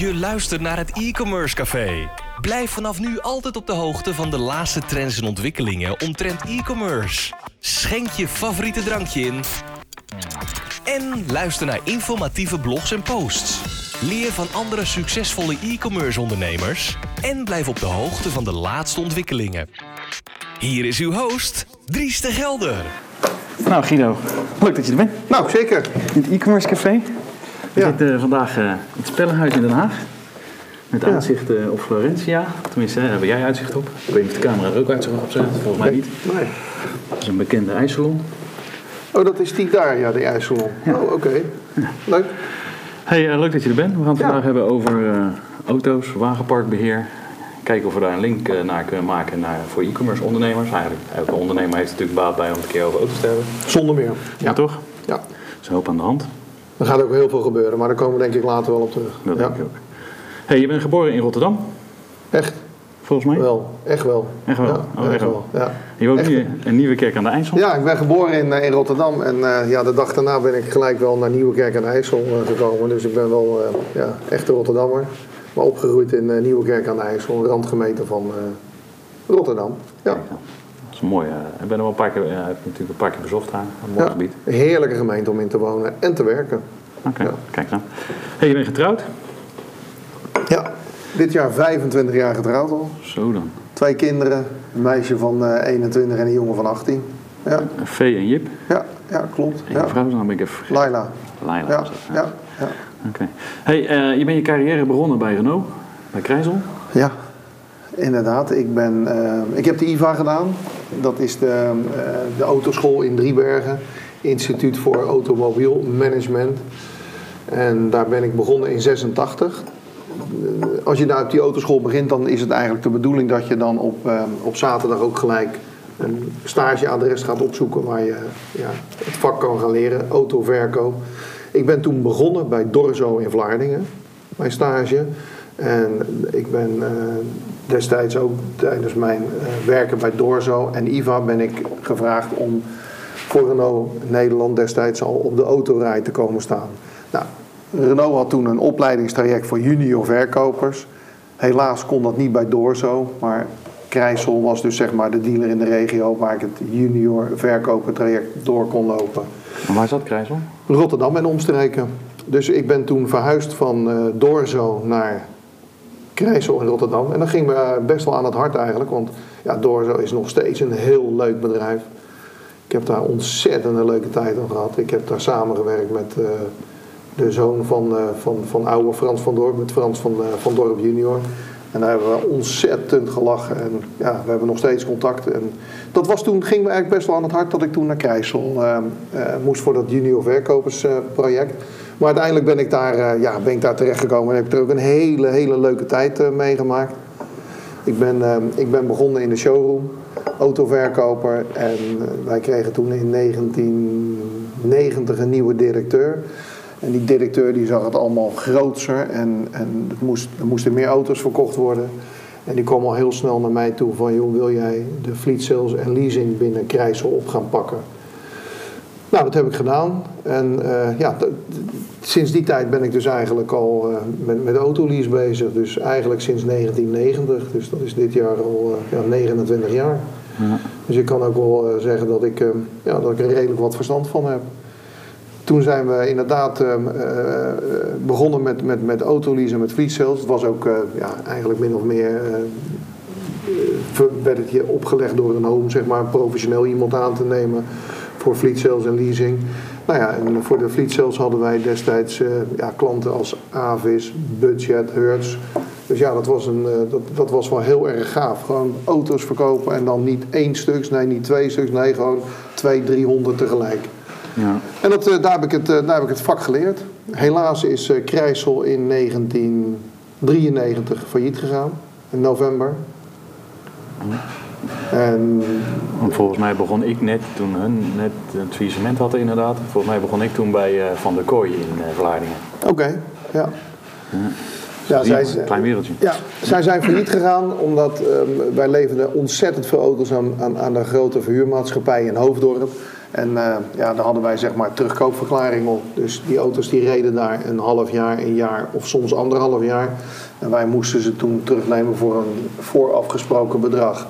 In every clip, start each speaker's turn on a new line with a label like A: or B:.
A: Je luistert naar het e-commerce café. Blijf vanaf nu altijd op de hoogte van de laatste trends en ontwikkelingen omtrent e-commerce. Schenk je favoriete drankje in. En luister naar informatieve blogs en posts. Leer van andere succesvolle e-commerce ondernemers. En blijf op de hoogte van de laatste ontwikkelingen. Hier is uw host, Dries de Gelder.
B: Nou Guido, leuk dat je er bent.
C: Nou, zeker.
B: In het e-commerce café. We
C: Ja.
B: zitten vandaag eh, in het Spellenhuis in Den Haag. Met uitzicht eh, op Florentia. Tenminste, daar heb jij uitzicht op. Ik weet niet of de camera er ook uitzicht op zet. Volgens mij niet.
C: Nee.
B: Dat is een bekende ijssalon.
C: Oh, dat is die daar, ja, die ijssalon. Oh, oké. Leuk.
B: Hey, eh, leuk dat je er bent. We gaan het vandaag hebben over eh, auto's, wagenparkbeheer. Kijken of we daar een link eh, naar kunnen maken naar, voor e-commerce ondernemers. Eigenlijk, elke ondernemer heeft natuurlijk baat bij om het een keer over auto's te hebben.
C: Zonder meer.
B: Ja, toch?
C: Ja.
B: Er is een hoop aan de hand.
C: Er gaat ook heel veel gebeuren, maar daar komen we denk ik later wel op terug.
B: Dat
C: ja.
B: denk ik ook. Hey, je bent geboren in Rotterdam,
C: Echt
B: volgens mij.
C: wel. Echt wel.
B: Echt wel?
C: Ja,
B: Oh,
C: echt wel. Ja.
B: Je woont nu in Nieuwekerk aan de IJssel.
C: ja, ik ben geboren in, eh, in Rotterdam en eh, ja, de dag daarna ben ik gelijk wel naar Nieuwekerk aan de IJssel eh, gekomen. Dus ik ben wel eh, ja, echte Rotterdammer. Maar opgegroeid in Nieuwekerk aan de IJssel, een randgemeente van Rotterdam. Ja.
B: Is mooi. eh. Ik ben er wel een paar keer, heb natuurlijk een paar keer bezocht daar. Een mooi gebied.
C: heerlijke gemeente om in te wonen en te werken.
B: Oké,
C: Ja.
B: kijk dan. Hey, je bent getrouwd?
C: Ja, dit jaar 25 jaar getrouwd al.
B: Zo dan.
C: Twee kinderen, een meisje van eh, 21 en een jongen van 18. Ja,
B: Vee en Jip.
C: ja, ja klopt.
B: En
C: Ja.
B: je vrouw is ik even.
C: Laila.
B: Laila
C: ja,
B: ja. Oké. Hey, eh, je bent je carrière begonnen bij Renault, bij Krijzel.
C: ja, inderdaad. Ik, ben, eh, ik heb de IVA gedaan. Dat is de, eh, de autoschool in Driebergen. Instituut voor Automobiel Management. En daar ben ik begonnen in 86. Eh, Als je daar op die autoschool begint, dan is het eigenlijk de bedoeling dat je dan op, eh, op zaterdag ook gelijk een stageadres gaat opzoeken waar je ja, het vak kan gaan leren, autoverkoop. Ik ben toen begonnen bij Dorzo in Vlaardingen, mijn stage. En ik ben destijds ook tijdens mijn eh, werken bij Dorzo en IVA ben ik gevraagd om voor Renault Nederland destijds al op de autorij te komen staan. Nou, Renault had toen een opleidingstraject voor junior verkopers. Helaas kon dat niet bij Dorzo, maar Krijsel was dus zeg maar de dealer in de regio waar ik het junior verkopertraject door kon lopen.
B: En waar zat Krijzel?
C: Rotterdam en omstreken. Dus ik ben toen verhuisd van eh Dorzo naar Krijsel in Rotterdam. En dat ging me eh, best wel aan het hart eigenlijk, want ja, is nog steeds een heel leuk bedrijf. Ik heb daar ontzettend een leuke tijd aan gehad. Ik heb daar samengewerkt met eh, de zoon van, eh, van, van oude Frans van Dorp, met Frans van, van Dorp junior. En daar hebben we ontzettend gelachen. En ja, we hebben nog steeds contact. En dat was toen, ging me eigenlijk best wel aan het hart dat ik toen naar Krijsel eh, moest voor dat junior verkopersproject. Maar uiteindelijk ben ik daar, eh, ja, ben ik daar terechtgekomen en heb ik er ook een hele, hele leuke tijd eh, meegemaakt. Ik ben, eh, ik ben begonnen in de showroom, autoverkoper. En wij kregen toen in 1990 een nieuwe directeur. En die directeur die zag het allemaal grootser en, en het moest, er moesten meer auto's verkocht worden. En die kwam al heel snel naar mij toe van, joh, wil jij de fleet sales en leasing binnen Krijsel op gaan pakken? Nou, dat heb ik gedaan. En eh, ja, sinds die tijd ben ik dus eigenlijk al eh, met, met autolease bezig. Dus eigenlijk sinds 1990. Dus dat is dit jaar al eh, ja, 29 jaar.
B: Ja.
C: Dus ik kan ook wel zeggen dat ik, eh, ja, dat ik er redelijk wat verstand van heb. Toen zijn we inderdaad eh, eh, begonnen met, met, met autolease en met fleet sales. Het was ook ja, eigenlijk min of meer... werd het je opgelegd door een home, zeg maar, professioneel iemand aan te nemen voor fleet sales en leasing. Nou ja, en voor de fleet sales hadden wij destijds eh, ja, klanten als Avis, Budget, Hertz. Dus ja, dat was, een, eh, dat, dat was wel heel erg gaaf. Gewoon auto's verkopen en dan niet één stuk, nee, niet twee stuks, nee, gewoon twee, driehonderd tegelijk.
B: Ja.
C: En dat, eh, daar, heb ik het, daar heb ik het vak geleerd. Helaas is Krijsel in 1993 failliet gegaan, in november. En
B: Want volgens mij begon ik net, toen hun net het faillissement hadden inderdaad. Volgens mij begon ik toen bij eh, Van der Kooi in eh Vlaardingen.
C: oké, ja. Ja, zij,
B: klein wereldje.
C: ja, zij zijn failliet gegaan omdat ehm, wij leverden ontzettend veel auto's aan, aan, aan de grote verhuurmaatschappij in Hoofddorp. En eh, ja, daar hadden wij zeg maar terugkoopverklaring op. Dus die auto's die reden daar een half jaar, een jaar of soms anderhalf jaar. En wij moesten ze toen terugnemen voor een voorafgesproken bedrag.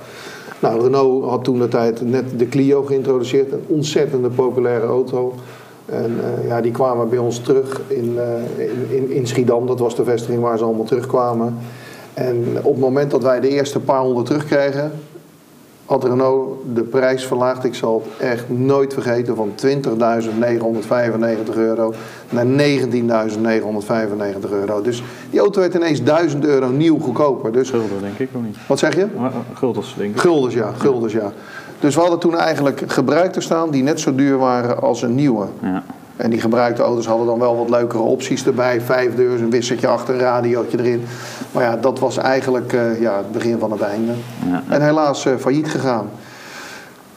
C: Nou, Renault had toen de tijd net de Clio geïntroduceerd. Een ontzettende populaire auto. En uh, ja, die kwamen bij ons terug in, uh, in, in, in, Schiedam. Dat was de vestiging waar ze allemaal terugkwamen. En op het moment dat wij de eerste paar honderd terugkregen, had Renault de prijs verlaagd. Ik zal het echt nooit vergeten. Van 20.995 euro naar 19.995 euro. Dus die auto werd ineens 1000 euro nieuw goedkoper. Dus,
B: Gulden denk ik nog niet.
C: Wat zeg je?
B: Guldens denk ik.
C: Guldens ja, guldens ja. Dus we hadden toen eigenlijk gebruikte staan die net zo duur waren als een nieuwe.
B: Ja.
C: En die gebruikte auto's hadden dan wel wat leukere opties erbij. Vijf deurs, een wissertje achter, een radiootje erin. Maar ja, dat was eigenlijk uh, ja, het begin van het einde.
B: Ja.
C: En helaas uh, failliet gegaan.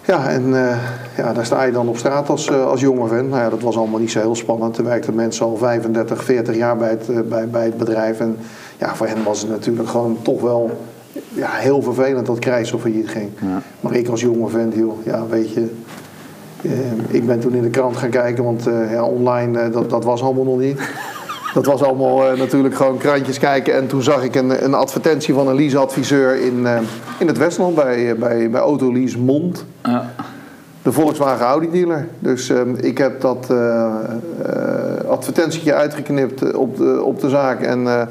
C: Ja, en uh, ja, daar sta je dan op straat als, als jonge vent. Nou ja, dat was allemaal niet zo heel spannend. Er werkten mensen al 35, 40 jaar bij het, bij, bij het bedrijf. En ja, voor hen was het natuurlijk gewoon toch wel ja, heel vervelend dat Krijsel failliet ging.
B: Ja.
C: Maar ik als jonge vent, joh, ja, weet je... Uh, ik ben toen in de krant gaan kijken, want uh, ja, online, uh, dat, dat was allemaal nog niet. Dat was allemaal natuurlijk gewoon krantjes kijken. En toen zag ik een, een advertentie van een leaseadviseur in, in het Westland bij, bij, bij Autolease Mond.
B: Ja.
C: De Volkswagen Audi dealer. Dus ik heb dat advertentietje uitgeknipt op de, op de zaak. En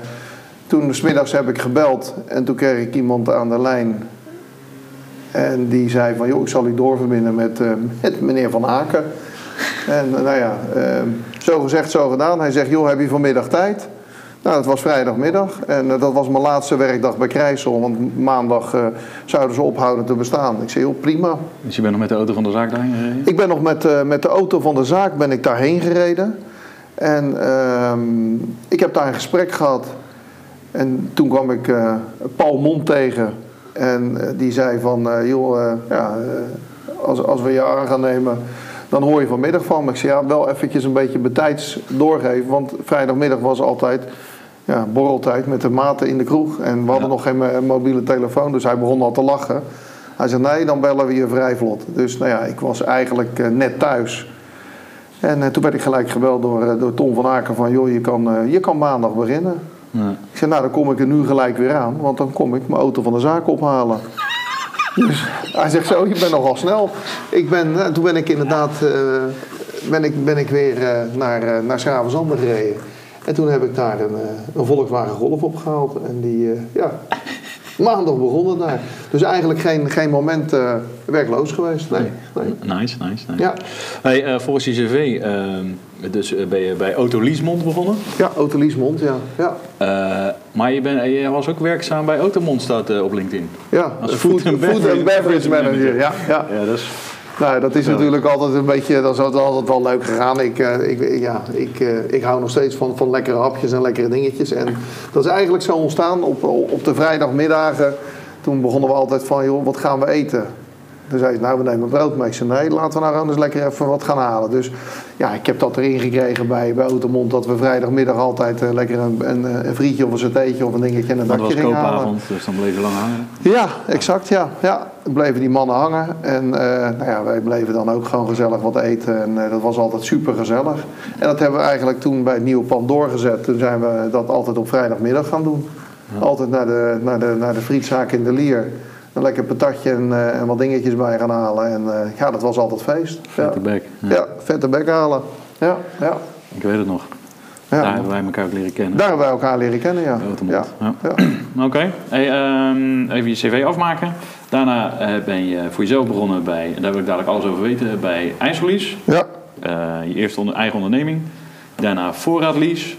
C: toen smiddags heb ik gebeld en toen kreeg ik iemand aan de lijn. En die zei van, joh, ik zal u doorverbinden met, uh, met meneer Van Aken. En uh, nou ja, uh, zo gezegd, zo gedaan. Hij zegt, joh, heb je vanmiddag tijd? Nou, dat was vrijdagmiddag. En dat was mijn laatste werkdag bij Krijsel. Want maandag zouden ze ophouden te bestaan. Ik zei, joh, prima.
B: Dus je bent nog met de auto van de zaak daarheen gereden?
C: Ik ben nog met, met de auto van de zaak ben ik daarheen gereden. En ehm, ik heb daar een gesprek gehad. En toen kwam ik Paul Mond tegen. En uh, die zei van, uh, joh, ja, als, als we je aan gaan nemen, dan hoor je vanmiddag van me. Ik zei, ja, wel eventjes een beetje betijds doorgeven. Want vrijdagmiddag was altijd ja, borreltijd met de maten in de kroeg. En we hadden ja. nog geen mobiele telefoon, dus hij begon al te lachen. Hij zei, nee, dan bellen we je vrij vlot. Dus nou ja, ik was eigenlijk net thuis. En toen werd ik gelijk gebeld door, door Tom van Aken van, joh, je kan, je kan maandag beginnen. Ik zei, nou dan kom ik er nu gelijk weer aan, want dan kom ik mijn auto van de zaak ophalen. dus hij zegt zo, je bent nogal snel. Ik ben, nou, toen ben ik inderdaad uh, ben ik, ben ik weer uh, naar, uh, naar gereden. En toen heb ik daar een, een Volkswagen Golf opgehaald. En die, ja, maandag begonnen daar. Dus eigenlijk geen, geen moment uh, werkloos geweest. Nee, nee.
B: Nice, nice, nice.
C: Ja.
B: Hey, uh, volgens je cv, uh, dus ben je bij Autoliesmond begonnen?
C: Ja, Autoliesmond, ja. ja.
B: maar je, ben, je was ook werkzaam bij Automond staat op LinkedIn.
C: Ja,
B: Als
C: food,
B: food and
C: food
B: beverage-
C: and beverage manager. Ja, ja.
B: Ja, dat is...
C: Nou, dat is natuurlijk altijd een beetje, dat is altijd wel leuk gegaan. Ik, uh, ik, ja, ik, uh, ik hou nog steeds van, van lekkere hapjes en lekkere dingetjes. En dat is eigenlijk zo ontstaan op, op de vrijdagmiddagen. Toen begonnen we altijd van, joh, wat gaan we eten? Toen zei ze, nou, we nemen brood mee. Ik zei, nee, laten we nou eens lekker even wat gaan halen. Dus ja, ik heb dat erin gekregen bij, bij dat we vrijdagmiddag altijd uh, lekker een, een, een frietje of een satéetje of een dingetje en een
B: Dat was
C: dakje gingen halen.
B: koopavond, dus dan bleef je lang hangen.
C: Ja, exact, ja. ja. Bleven die mannen hangen. En uh, nou ja, wij bleven dan ook gewoon gezellig wat eten. En uh, dat was altijd super gezellig. En dat hebben we eigenlijk toen bij het nieuwe pand doorgezet. Toen zijn we dat altijd op vrijdagmiddag gaan doen. Ja. Altijd naar de, naar, de, naar de frietzaak in de Lier. Een lekker patatje en, uh, en wat dingetjes bij gaan halen. En ja, dat was altijd feest.
B: Vette
C: ja.
B: bek.
C: Ja. ja, vette bek halen. Ja, ja.
B: Ik weet het nog.
C: Ja.
B: Daar hebben wij elkaar ook leren kennen.
C: Daar hebben wij elkaar leren kennen, ja.
B: Ja. ja. Oké, okay. hey, um, even je cv afmaken. Daarna uh, ben je voor jezelf begonnen bij, en daar wil ik dadelijk alles over weten, bij IJssellease.
C: Ja.
B: Je eerste onder, eigen onderneming. Daarna voorraadlease.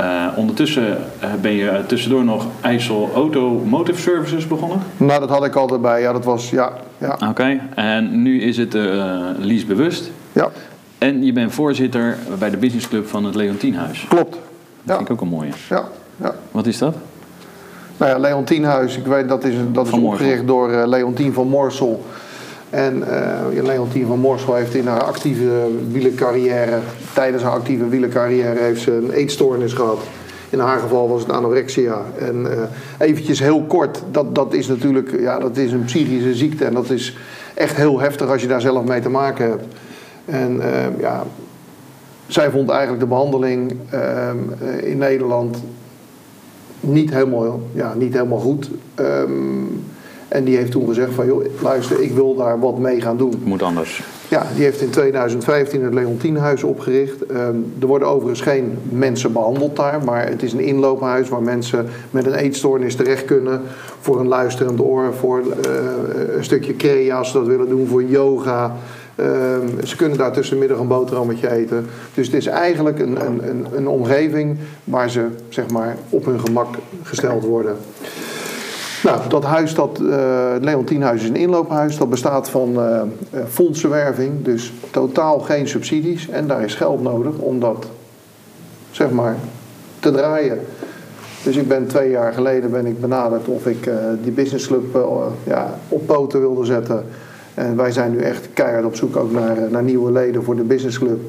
B: Uh, ondertussen ben je tussendoor nog IJssel Automotive Services begonnen.
C: Nou, dat had ik altijd bij. Ja, dat was, ja. ja.
B: Oké, okay. en nu is het lease bewust.
C: Ja.
B: En je bent voorzitter bij de businessclub van het Leontienhuis.
C: Klopt.
B: Dat
C: ja.
B: vind ik ook een mooie.
C: Ja, ja.
B: Wat is dat?
C: Nou ja, Leontienhuis, ik weet dat is, dat is opgericht door Leontien van Morsel. En uh, Leontien van Morsel heeft in haar actieve wielercarrière, tijdens haar actieve wielercarrière, heeft ze een eetstoornis gehad. In haar geval was het anorexia. En uh, eventjes heel kort, dat, dat is natuurlijk ja, dat is een psychische ziekte. En dat is echt heel heftig als je daar zelf mee te maken hebt. En eh, ja, zij vond eigenlijk de behandeling ehm, eh, in Nederland niet helemaal, ja, niet helemaal goed. Ehm, en die heeft toen gezegd van, joh, luister, ik wil daar wat mee gaan doen.
B: Moet anders.
C: Ja, die heeft in 2015 het Leontienhuis opgericht. Ehm, er worden overigens geen mensen behandeld daar, maar het is een inloophuis waar mensen met een eetstoornis terecht kunnen voor een luisterend oor, voor eh, een stukje crea als ze dat willen doen, voor yoga. Ehm, ze kunnen daar tussenmiddag een boterhammetje eten. Dus het is eigenlijk een, een, een, een omgeving waar ze zeg maar, op hun gemak gesteld worden. Nou, dat huis, dat uh, Leontienhuis is een inloophuis. Dat bestaat van uh, fondsenwerving, dus totaal geen subsidies. En daar is geld nodig om dat, zeg maar, te draaien. Dus ik ben twee jaar geleden ben ik benaderd of ik uh, die businessclub ja, op poten wilde zetten. En wij zijn nu echt keihard op zoek ook naar, naar nieuwe leden voor de businessclub.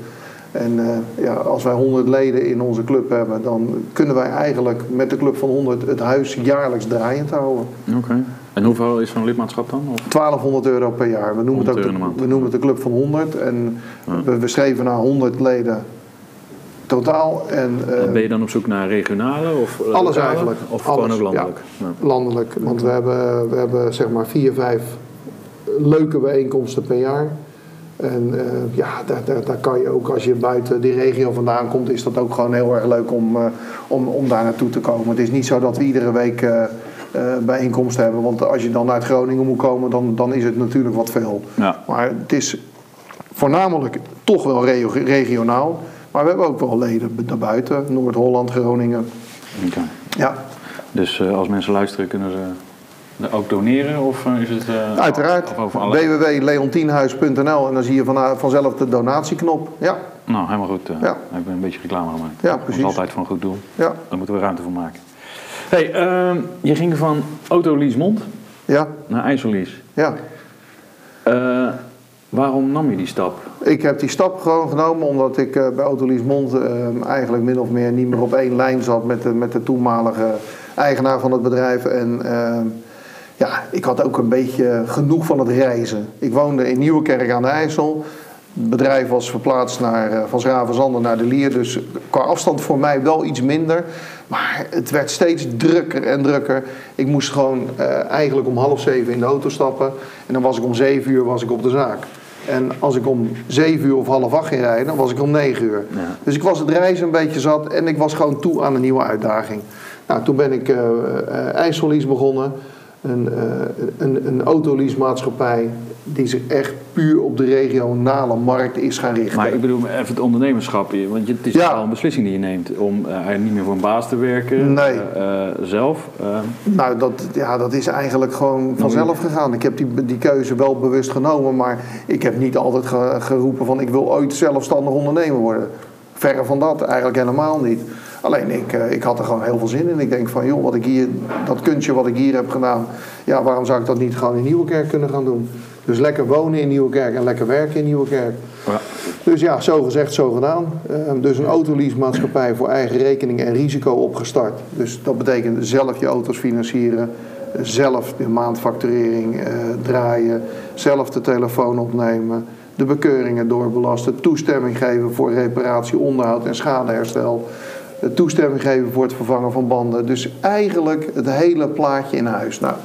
C: En uh, ja, als wij 100 leden in onze club hebben, dan kunnen wij eigenlijk met de club van 100 het huis jaarlijks draaiend houden.
B: Oké. Okay. En hoeveel is zo'n lidmaatschap dan? Of?
C: 1200 euro per jaar. We noemen, het, ook de, we noemen het de club van 100. En ja. we, we schreven naar 100 leden totaal. En,
B: uh, ben je dan op zoek naar regionale of uh,
C: alles eigenlijk?
B: Of
C: alles,
B: gewoon ook landelijk?
C: Ja, ja. Landelijk, want we hebben, we hebben zeg maar vier, vijf leuke bijeenkomsten per jaar. En uh, ja, daar, daar, daar, kan je ook, als je buiten die regio vandaan komt, is dat ook gewoon heel erg leuk om, uh, om, om daar naartoe te komen. Het is niet zo dat we iedere week uh, bijeenkomsten hebben, want als je dan uit Groningen moet komen, dan, dan is het natuurlijk wat veel.
B: Ja.
C: Maar het is voornamelijk toch wel regio regionaal. Maar we hebben ook wel leden daarbuiten, Noord-Holland, Groningen.
B: Okay.
C: Ja.
B: Dus als mensen luisteren, kunnen ze ook doneren? Of is het, uh,
C: Uiteraard. www.leontienhuis.nl en dan zie je van, vanzelf de donatieknop. Ja.
B: Nou, helemaal goed. Uh,
C: ja.
B: Ik ben een beetje reclame gemaakt.
C: Ja, precies.
B: Dat is altijd van een goed doel.
C: Ja.
B: Daar moeten we ruimte voor maken. hey, uh, je ging van Autoleasemond
C: ja.
B: naar IJssellease.
C: Ja.
B: Waarom nam je die stap?
C: Ik heb die stap gewoon genomen omdat ik bij Autoleasemond eigenlijk min of meer niet meer op één lijn zat met de, met de toenmalige eigenaar van het bedrijf. En ja, ik had ook een beetje genoeg van het reizen. Ik woonde in Nieuwekerk aan de IJssel. Het bedrijf was verplaatst naar, van Schravenzanden naar de Lier. Dus qua afstand voor mij wel iets minder. Maar het werd steeds drukker en drukker. Ik moest gewoon uh, eigenlijk om half zeven in de auto stappen. En dan was ik om zeven uur was ik op de zaak. En als ik om zeven uur of half acht ging rijden, dan was ik om negen uur.
B: Ja.
C: Dus ik was het reizen een beetje zat en ik was gewoon toe aan een nieuwe uitdaging. Nou, toen ben ik uh, uh, begonnen een, uh, een, een autoleasemaatschappij die zich echt puur op de regionale markt is gaan richten.
B: Maar ik bedoel even het ondernemerschap, want het is
C: Ja.
B: wel een beslissing die je neemt om uh, niet meer voor een baas te werken
C: Nee.
B: uh, zelf.
C: Nou, dat, ja, dat is eigenlijk gewoon vanzelf gegaan. Ik heb die, die keuze wel bewust genomen, maar ik heb niet altijd ge- geroepen van ik wil ooit zelfstandig ondernemer worden. Verre van dat, eigenlijk helemaal niet. Alleen ik, eh, ik had er gewoon heel veel zin in. Ik denk van, joh, wat ik hier, dat kunstje wat ik hier heb gedaan, ja, waarom zou ik dat niet gewoon in Nieuwekerk kunnen gaan doen? Dus lekker wonen in Nieuwekerk en lekker werken in Nieuwekerk.
B: Ja.
C: Dus ja, zo gezegd, zo gedaan. Uh, dus een autoleasemaatschappij voor eigen rekening en risico opgestart. Dus dat betekent zelf je auto's financieren, zelf de maandfacturering uh, draaien, zelf de telefoon opnemen, de bekeuringen doorbelasten, toestemming geven voor reparatie, onderhoud en schadeherstel toestemming geven voor het vervangen van banden. Dus eigenlijk het hele plaatje in huis. Nou,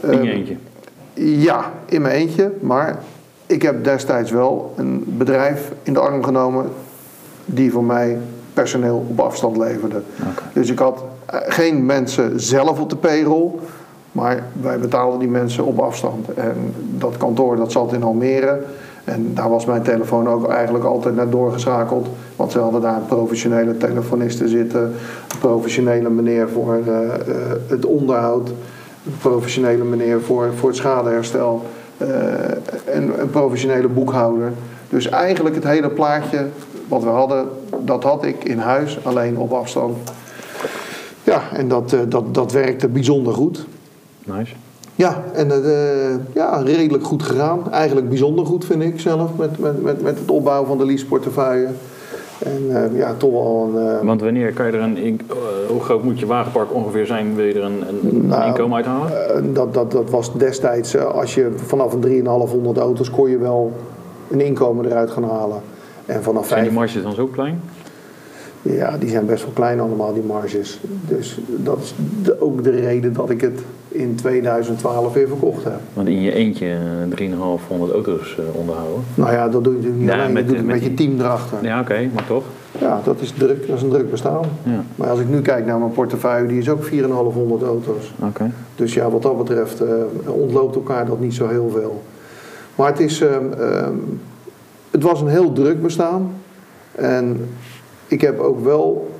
B: in je eentje?
C: Ja, in mijn eentje. Maar ik heb destijds wel een bedrijf in de arm genomen die voor mij personeel op afstand leverde.
B: Okay.
C: Dus ik had geen mensen zelf op de payroll. Maar wij betaalden die mensen op afstand. En dat kantoor dat zat in Almere. En daar was mijn telefoon ook eigenlijk altijd naar doorgeschakeld. Want ze hadden daar een professionele telefoniste zitten. Een professionele meneer voor uh, uh, het onderhoud. Een professionele meneer voor, voor het schadeherstel. Uh, en een professionele boekhouder. Dus eigenlijk het hele plaatje wat we hadden, dat had ik in huis, alleen op afstand. Ja, en dat, dat, dat werkte bijzonder goed.
B: Nice.
C: Ja, en uh, ja, redelijk goed gegaan. Eigenlijk bijzonder goed vind ik zelf met, met, met, met het opbouwen van de leaseportefeuille. En uh, ja, toch wel een. Uh...
B: Want wanneer kan je er een, in, hoe groot moet je wagenpark ongeveer zijn, wil je er een, een
C: Nou,
B: inkomen uithalen?
C: Eh, dat, dat, dat was destijds, eh, als je vanaf een 3,500 auto's kon je wel een inkomen eruit gaan halen. En vanaf
B: Zijn die
C: 5,
B: marges dan zo klein?
C: ja, die zijn best wel klein allemaal, die marges. Dus dat is de- ook de reden dat ik het in 2012 weer verkocht heb.
B: Want in je eentje eh, 3,500 auto's eh, onderhouden.
C: Nou ja, dat doe je natuurlijk niet
B: Ja,
C: alleen,
B: met-
C: je
B: met
C: met je team erachter.
B: Ja, oké, maar toch?
C: Ja, dat is druk, dat is een druk bestaan.
B: Ja,
C: Maar als ik nu kijk naar mijn portefeuille, die is ook 4,500 auto's.
B: oké.
C: Dus ja, wat dat betreft eh, ontloopt elkaar dat niet zo heel veel. Maar het, is, ehm, ehm, het was een heel druk bestaan. En ik heb ook wel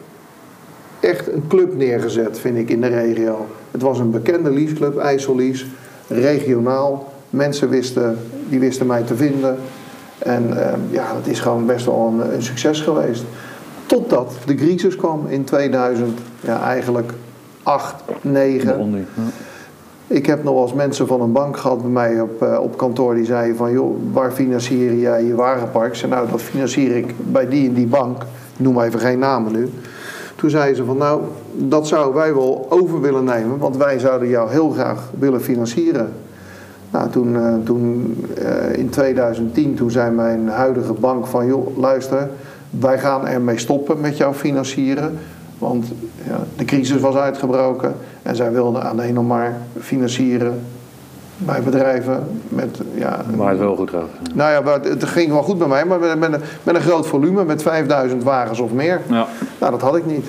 C: echt een club neergezet, vind ik, in de regio. Het was een bekende leaseclub, IJssellease, regionaal. Mensen wisten, die wisten mij te vinden. En ehm, ja, dat is gewoon best wel een, een succes geweest. Totdat de crisis kwam in 2000, ja eigenlijk 8, 9.
B: Daaronder. Ja.
C: Ik heb nog wel eens mensen van een bank gehad bij mij op, eh, op kantoor die zeiden van joh, waar financier jij je wagenpark? Zei nou, dat financier ik bij die en die bank. Ik noem even geen namen nu. Toen zeiden ze van nou, dat zouden wij wel over willen nemen, want wij zouden jou heel graag willen financieren. Nou, toen, eh, toen eh, in 2010, toen zei mijn huidige bank van joh, luister, wij gaan ermee stoppen met jou financieren. Want ja, de crisis was uitgebroken en zij wilden alleen nog maar financieren bij bedrijven met ja,
B: Maar het wel goed gaat.
C: nou ja, maar het ging wel goed bij mij, maar met, met, een, met een groot volume, met 5000 wagens of meer.
B: Ja.
C: Nou, dat had ik niet.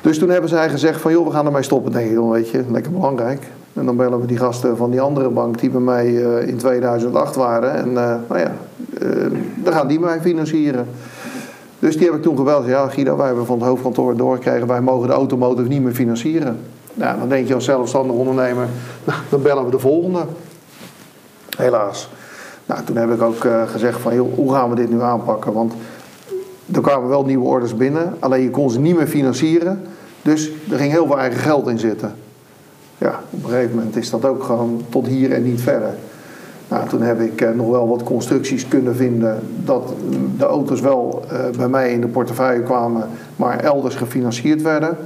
C: Dus toen hebben zij gezegd van, joh, we gaan ermee stoppen. denk ik, joh, weet je, lekker belangrijk. En dan bellen we die gasten van die andere bank die bij mij eh, in 2008 waren. En eh, nou ja, eh, dan gaan die mij financieren. Dus die heb ik toen gebeld. Ja, Guido, wij hebben van het hoofdkantoor doorgekregen, wij mogen de automotive niet meer financieren. Nou, dan denk je als zelfstandig ondernemer, nou, dan bellen we de volgende. Helaas. Nou, toen heb ik ook eh, gezegd van, hoe gaan we dit nu aanpakken? Want er kwamen wel nieuwe orders binnen, alleen je kon ze niet meer financieren. Dus er ging heel veel eigen geld in zitten. Ja, op een gegeven moment is dat ook gewoon tot hier en niet verder. Nou, toen heb ik eh, nog wel wat constructies kunnen vinden dat de auto's wel eh, bij mij in de portefeuille kwamen, maar elders gefinancierd werden.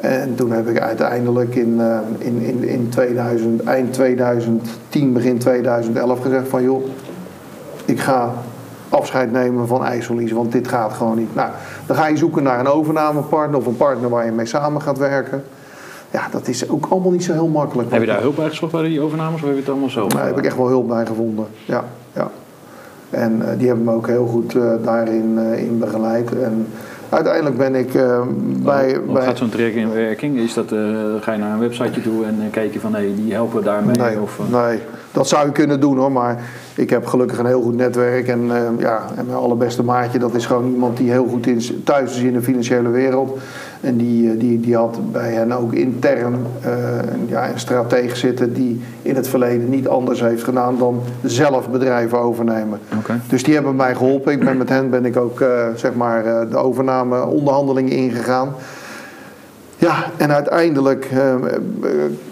C: En toen heb ik uiteindelijk in, eh, in, in, in 2000, eind 2010, begin 2011 gezegd van joh, ik ga afscheid nemen van IJssellies, want dit gaat gewoon niet. Nou, dan ga je zoeken naar een overnamepartner of een partner waar je mee samen gaat werken. Ja, dat is ook allemaal niet zo heel makkelijk.
B: Heb je daar hulp bij gezocht bij die overnames of heb je het allemaal zo?
C: Daar heb ik echt wel hulp bij gevonden. Ja, ja. En eh, die hebben me ook heel goed eh, daarin in begeleid. En uiteindelijk ben ik eh, bij.
B: Hoe
C: bij
B: gaat zo'n traject in werking? Is dat, eh, ga je naar een websiteje toe en eh, kijk je van hé, die helpen daarmee?
C: Nee,
B: of,
C: nee, dat zou je kunnen doen hoor, maar ik heb gelukkig een heel goed netwerk. En, eh, ja, en mijn allerbeste maatje, dat is gewoon iemand die heel goed is, thuis is in de financiële wereld. En die, eh, die, die had bij hen ook intern eh, een- ja, een stratege zitten die in het verleden niet anders heeft gedaan dan zelf bedrijven overnemen. Dus die hebben mij geholpen. Ik ben met hen ben ik ook zeg maar, de overname onderhandelingen ingegaan. Ja, en uiteindelijk eh, eh,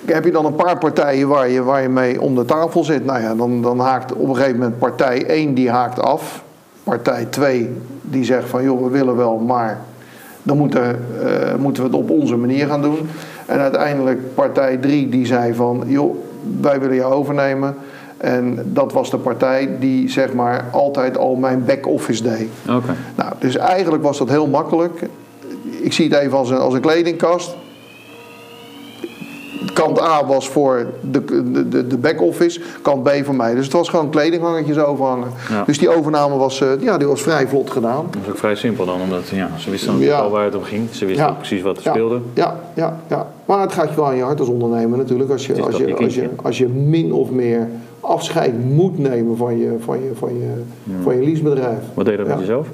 C: heb je dan een paar partijen waar je, waar je mee om de tafel zit. Nou ja, dan, dan haakt op een gegeven moment partij 1 die haakt af. Partij 2 die zegt van joh, we willen wel, maar dan moeten, eh, moeten we het op onze manier gaan doen. En uiteindelijk partij 3 die zei van joh, wij willen jou overnemen. En dat was de partij die zeg maar altijd al mijn back-office deed.
B: Oké.
C: Nou, dus eigenlijk was dat heel makkelijk. Ik zie het even als een, als een kledingkast. Kant A was voor de, de, de, back-office, kant B voor mij. Dus het was gewoon kledinghangertjes overhangen.
B: Ja.
C: Dus die overname was, eh, ja, die was vrij vlot gedaan.
B: Dat is ook vrij simpel dan, omdat ja, ze wisten
C: Ja.
B: wel waar het om ging. Ze wisten
C: Ja.
B: ook precies wat er speelde.
C: Ja, ja, ja. Maar het gaat je wel aan je hart als ondernemer natuurlijk. Als je, als je, als je, als je min of meer afscheid moet nemen van je, van je, van je, van je leasebedrijf.
B: Wat deed dat met jezelf?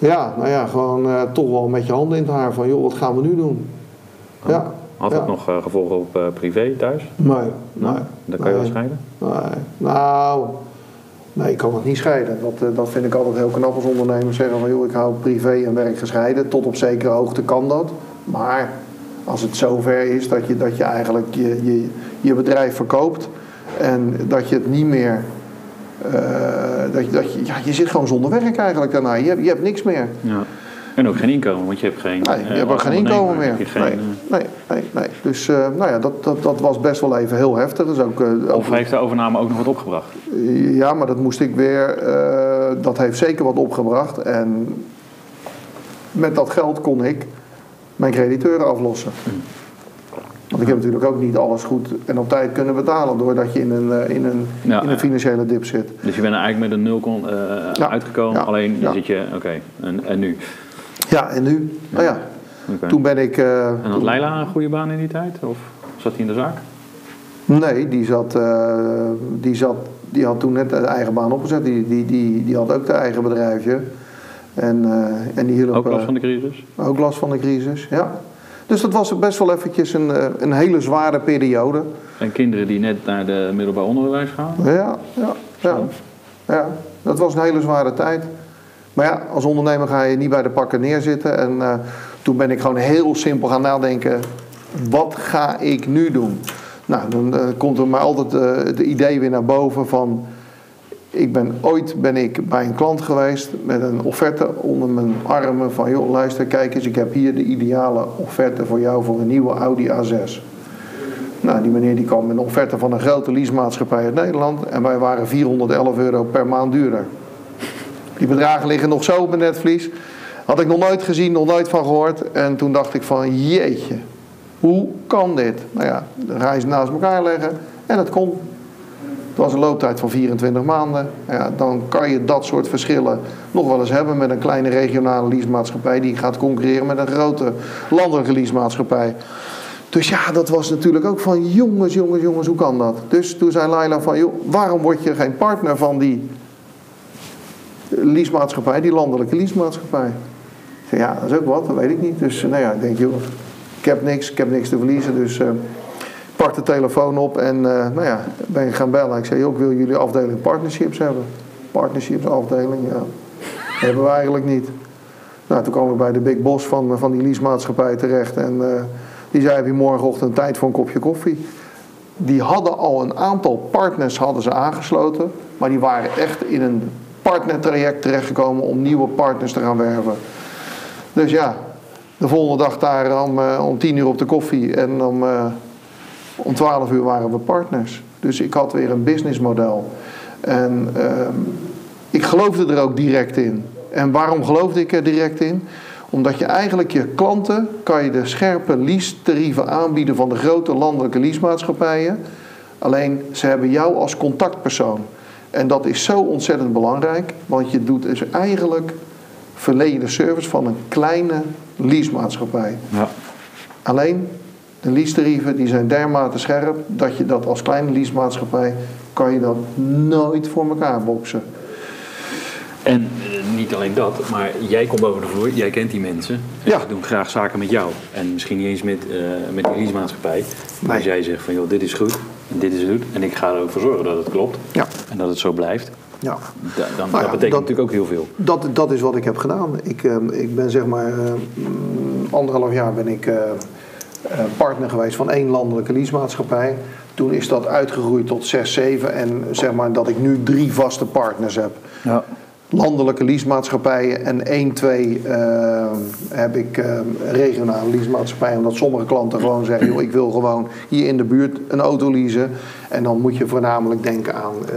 C: Ja, nou ja, gewoon eh, toch wel met je handen in het haar van, joh, wat gaan we nu doen? Ja.
B: Had
C: ja.
B: het nog eh, gevolgen op eh, privé thuis?
C: Nee, nee.
B: Dan kan je wel scheiden?
C: Nee, nou, nee, ik kan het niet scheiden. Dat, dat vind ik altijd heel knap als ondernemer. Zeggen van, joh, ik hou privé en werk gescheiden. Tot op zekere hoogte kan dat. Maar als het zover is dat je, dat je eigenlijk je, je, je bedrijf verkoopt... en dat je het niet meer... eh, dat je, dat je, ja, je zit gewoon zonder werk eigenlijk daarna. Je hebt, je hebt niks meer.
B: Ja. En ook geen inkomen, want je hebt geen...
C: Nee, je
B: eh,
C: hebt ook geen inkomen meer.
B: geen,
C: nee,
B: eh,
C: nee, nee, nee. Dus nou ja, dat, dat, dat was best wel even heel heftig. Dus ook, eh,
B: Of heeft de overname ook nog wat opgebracht?
C: Ja, maar dat moest ik weer. dat heeft zeker wat opgebracht. En met dat geld kon ik mijn crediteuren aflossen. Want ik heb natuurlijk ook niet alles goed en op tijd kunnen betalen. doordat je in een, eh, in een,
B: Ja,
C: in een financiële dip zit.
B: Dus je bent eigenlijk met een nul kon, eh,
C: Ja,
B: uitgekomen,
C: ja,
B: alleen
C: ja.
B: zit je... Oké, en, en nu?
C: Ja, en nu? Nou ja,
B: Oké.
C: toen ben ik. eh,
B: En had
C: toen-
B: Leila een goede baan in die tijd? Of zat hij in de zaak?
C: Nee, die, zat, die, zat, die had toen net de eigen baan opgezet. Die, die, die, die had ook de eigen bedrijfje. En, en die hielp.
B: Ook last van de crisis?
C: Ook last van de crisis, ja. Dus dat was best wel eventjes een, eh, een hele zware periode.
B: En kinderen die net naar de middelbaar onderwijs gaan?
C: Ja, ja, ja. ja. Dat was een hele zware tijd. Maar ja, als ondernemer ga je niet bij de pakken neerzitten. En eh, toen ben ik gewoon heel simpel gaan nadenken. Wat ga ik nu doen? Nou, dan eh, komt er maar altijd eh, het idee weer naar boven van... Ik ben, ooit ben ik bij een klant geweest met een offerte onder mijn armen van... joh, luister, kijk eens, ik heb hier de ideale offerte voor jou voor een nieuwe Audi A6. Nou, die meneer die kwam met een offerte van een grote leasemaatschappij uit Nederland... en wij waren 411 euro per maand duurder. Die bedragen liggen nog zo op mijn netvlies. Had ik nog nooit gezien, nog nooit van gehoord. En toen dacht ik van, jeetje, hoe kan dit? Nou ja, je ze naast elkaar leggen en het kon. Was een looptijd van 24 maanden. Ja, dan kan je dat soort verschillen nog wel eens hebben met een kleine regionale leasemaatschappij die gaat concurreren met een grote landelijke leasemaatschappij. Dus ja, dat was natuurlijk ook van jongens, jongens, jongens, hoe kan dat? Dus toen zei Laila van, joh, waarom word je geen partner van die leasemaatschappij, die landelijke leasemaatschappij? Ik ja, dat is ook wat, dat weet ik niet. Dus nou ja, ik denk, joh, ik heb niks, ik heb niks te verliezen. Dus eh, ik pak de telefoon op en eh, nou ja, ben gaan bellen. Ik zei, ik wil jullie afdeling partnerships hebben. Partnerships afdeling, ja. hebben we eigenlijk niet. Nou, toen kwam ik bij de big boss van, van die leasemaatschappij terecht. En eh, die zei, heb je morgenochtend tijd voor een kopje koffie? Die hadden al een aantal partners hadden ze aangesloten. Maar die waren echt in een partnertraject terechtgekomen om nieuwe partners te gaan werven. Dus ja, de volgende dag daar om, eh, om tien uur op de koffie en om, eh, om twaalf uur waren we partners. Dus ik had weer een businessmodel. En ehm, ik geloofde er ook direct in. En waarom geloofde ik er direct in? Omdat je eigenlijk je klanten kan je de scherpe lease-tarieven aanbieden van de grote landelijke leasemaatschappijen. Alleen ze hebben jou als contactpersoon. En dat is zo ontzettend belangrijk, want je doet dus eigenlijk verleen de service van een kleine leasemaatschappij.
B: Ja.
C: Alleen de lease-tarieven die zijn dermate scherp dat je dat als kleine leasemaatschappij kan je dat nooit voor elkaar boksen.
B: En eh, niet alleen dat, maar jij komt boven de vloer, jij kent die mensen. En
C: Ja.
B: Ze doen graag zaken met jou. En misschien niet eens met, eh met die leasemaatschappij. Maar als
C: Nee.
B: jij zegt van joh, dit is goed, dit is goed. En ik ga er ook voor zorgen dat het klopt.
C: Ja.
B: En dat het zo blijft.
C: Ja.
B: Da- dan,
C: Nou ja,
B: dat betekent
C: dat-
B: natuurlijk ook heel veel.
C: Dat, dat is wat ik heb gedaan. Ik, eh, ik ben zeg maar eh, mm, anderhalf jaar ben ik eh, partner geweest van één landelijke leasemaatschappij. Toen is dat uitgegroeid tot zes, zeven en zeg maar dat ik nu drie vaste partners heb.
B: Ja.
C: Landelijke leasemaatschappijen en één, twee eh, heb ik eh, regionale leasemaatschappijen. Omdat sommige klanten gewoon zeggen, joh, ik wil gewoon hier in de buurt een auto leasen. En dan moet je voornamelijk denken aan eh,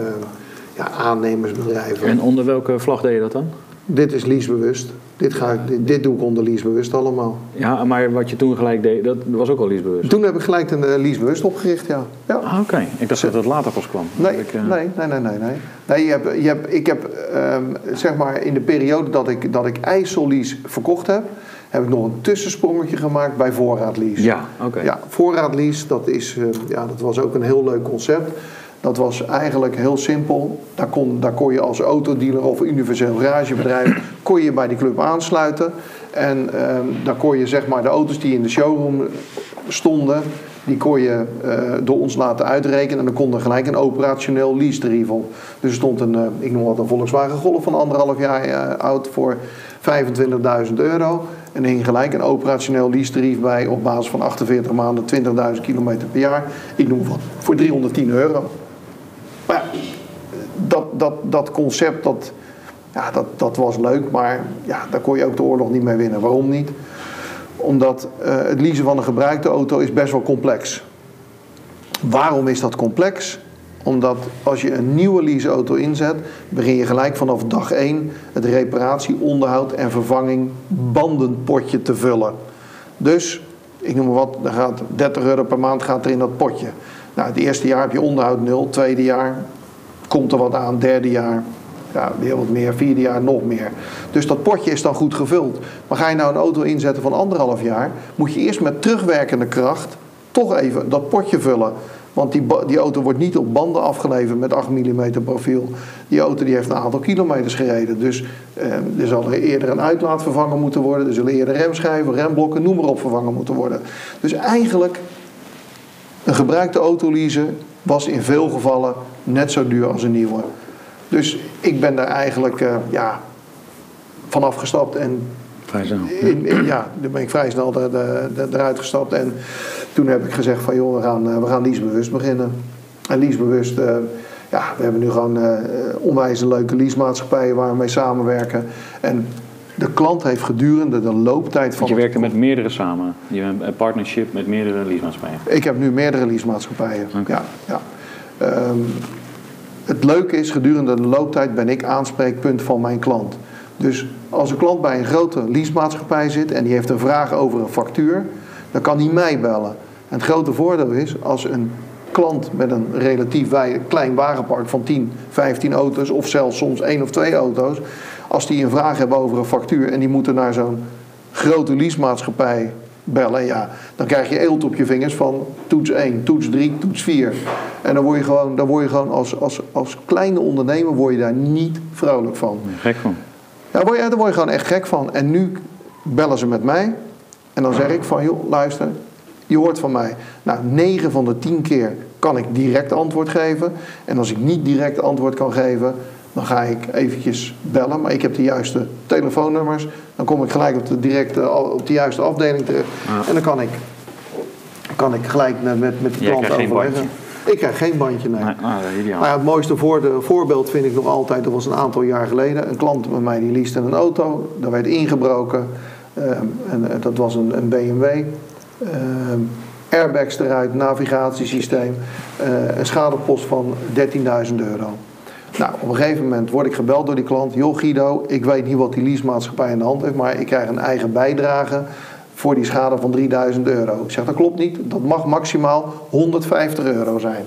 C: ja, aannemersbedrijven.
B: En onder welke vlag deed je dat dan?
C: Dit is leasebewust. Dit, ga ik, dit, dit doe ik onder leasebewust allemaal.
B: Ja, maar wat je toen gelijk deed, dat was ook al leasebewust.
C: Toen heb ik gelijk een uh, leasebewust opgericht, ja. ja.
B: Ah, oké. Ik dacht dat het later pas kwam.
C: Nee,
B: Dat ik, eh,
C: nee, nee, nee, nee. nee. nee je hebt, je hebt, ik heb, ehm, zeg maar, in de periode dat ik, dat ik IJssellease verkocht heb, heb ik nog een tussensprongetje gemaakt bij voorraadlease.
B: Ja, oké.
C: Ja, voorraadlease, dat, is, eh, ja, dat was ook een heel leuk concept. Dat was eigenlijk heel simpel. Daar kon, daar kon je als autodealer of universeel garagebedrijf kon je bij die club aansluiten. En ehm, daar kon je zeg maar de auto's die in de showroom stonden, die kon je eh, door ons laten uitrekenen. En dan kon er gelijk een operationeel lease op. Dus er stond een, eh, ik noem wat een Volkswagen Golf van anderhalf jaar eh, oud voor 25.000 euro. En er hing gelijk een operationeel lease-tarief bij op basis van 48 maanden, 20.000 kilometer per jaar. Ik noem wat, voor 310 euro. Maar ja, dat, dat, dat concept, dat, Ja, dat, dat was leuk, maar ja, daar kon je ook de oorlog niet mee winnen. Waarom niet? Omdat uh, het leasen van een gebruikte auto is best wel complex. Waarom is dat complex? Omdat als je een nieuwe leaseauto inzet, begin je gelijk vanaf dag 1 het reparatie, onderhoud en vervanging bandenpotje te vullen. Dus, ik noem maar wat, er gaat 30 euro per maand gaat er in dat potje. Nou, het eerste jaar heb je onderhoud nul, tweede jaar komt er wat aan, derde jaar ja, weer wat meer, vierde jaar nog meer. Dus dat potje is dan goed gevuld. Maar ga je nou een auto inzetten van anderhalf jaar, moet je eerst met terugwerkende kracht toch even dat potje vullen. Want die, die auto wordt niet op banden afgeleverd met 8 mm profiel. Die auto die heeft een aantal kilometers gereden. Dus eh, er zal er eerder een uitlaat vervangen moeten worden. Er zullen eerder remschijven, remblokken, noem maar op vervangen moeten worden. Dus eigenlijk, een gebruikte auto leasen was in veel gevallen net zo duur als een nieuwe. Dus ik ben daar eigenlijk uh, ja, vanaf gestapt en
B: Vrij snel.
C: in, ja, toen ben ik vrij snel eruit gestapt. En toen heb ik gezegd van joh, we gaan, eh, we gaan leasebewust beginnen. En leasebewust, uh, ja, we hebben nu gewoon uh, onwijs een leuke leasemaatschappijen waar we mee samenwerken. En de klant heeft gedurende de looptijd van...
B: Want je werkte met meerdere samen? Je hebt een partnership met meerdere leasemaatschappijen?
C: Ik heb nu meerdere leasemaatschappijen, okay. ja. ja. Um, het leuke is, gedurende de looptijd ben ik aanspreekpunt van mijn klant. Dus als een klant bij een grote leasemaatschappij zit en die heeft een vraag over een factuur, dan kan hij mij bellen. En het grote voordeel is, als een klant met een relatief klein wagenpark van 10, 15 auto's of zelfs soms één of twee auto's, als die een vraag hebben over een factuur en die moeten naar zo'n grote leasemaatschappij bellen, ja, dan krijg je eelt op je vingers van toets 1, toets 3, toets 4. En dan word je gewoon, dan word je gewoon als, als, als kleine ondernemer word je daar niet vrolijk van.
B: Gek van.
C: Ja, word je, daar word je gewoon echt gek van. En nu bellen ze met mij en dan zeg ik van, joh, luister, je hoort van mij. Nou, 9 van de 10 keer kan ik direct antwoord geven. En als ik niet direct antwoord kan geven, dan ga ik eventjes bellen. Maar ik heb de juiste telefoonnummers. Dan kom ik gelijk op de, directe, op de juiste afdeling terecht. En dan kan ik, kan ik gelijk met, met, met de klant overleggen. Ik krijg geen bandje, nee. nee ah, maar ja, het mooiste voor de, voorbeeld vind ik nog altijd, dat was een aantal jaar geleden. Een klant bij mij die leaste een auto, daar werd ingebroken. Uh, en, dat was een, een BMW. Uh, airbags eruit, navigatiesysteem. Uh, een schadepost van 13.000 euro. Nou, op een gegeven moment word ik gebeld door die klant. Joh Guido, ik weet niet wat die leasemaatschappij in de hand heeft, maar ik krijg een eigen bijdrage voor die schade van 3000 euro. Ik zeg, dat klopt niet. Dat mag maximaal 150 euro zijn.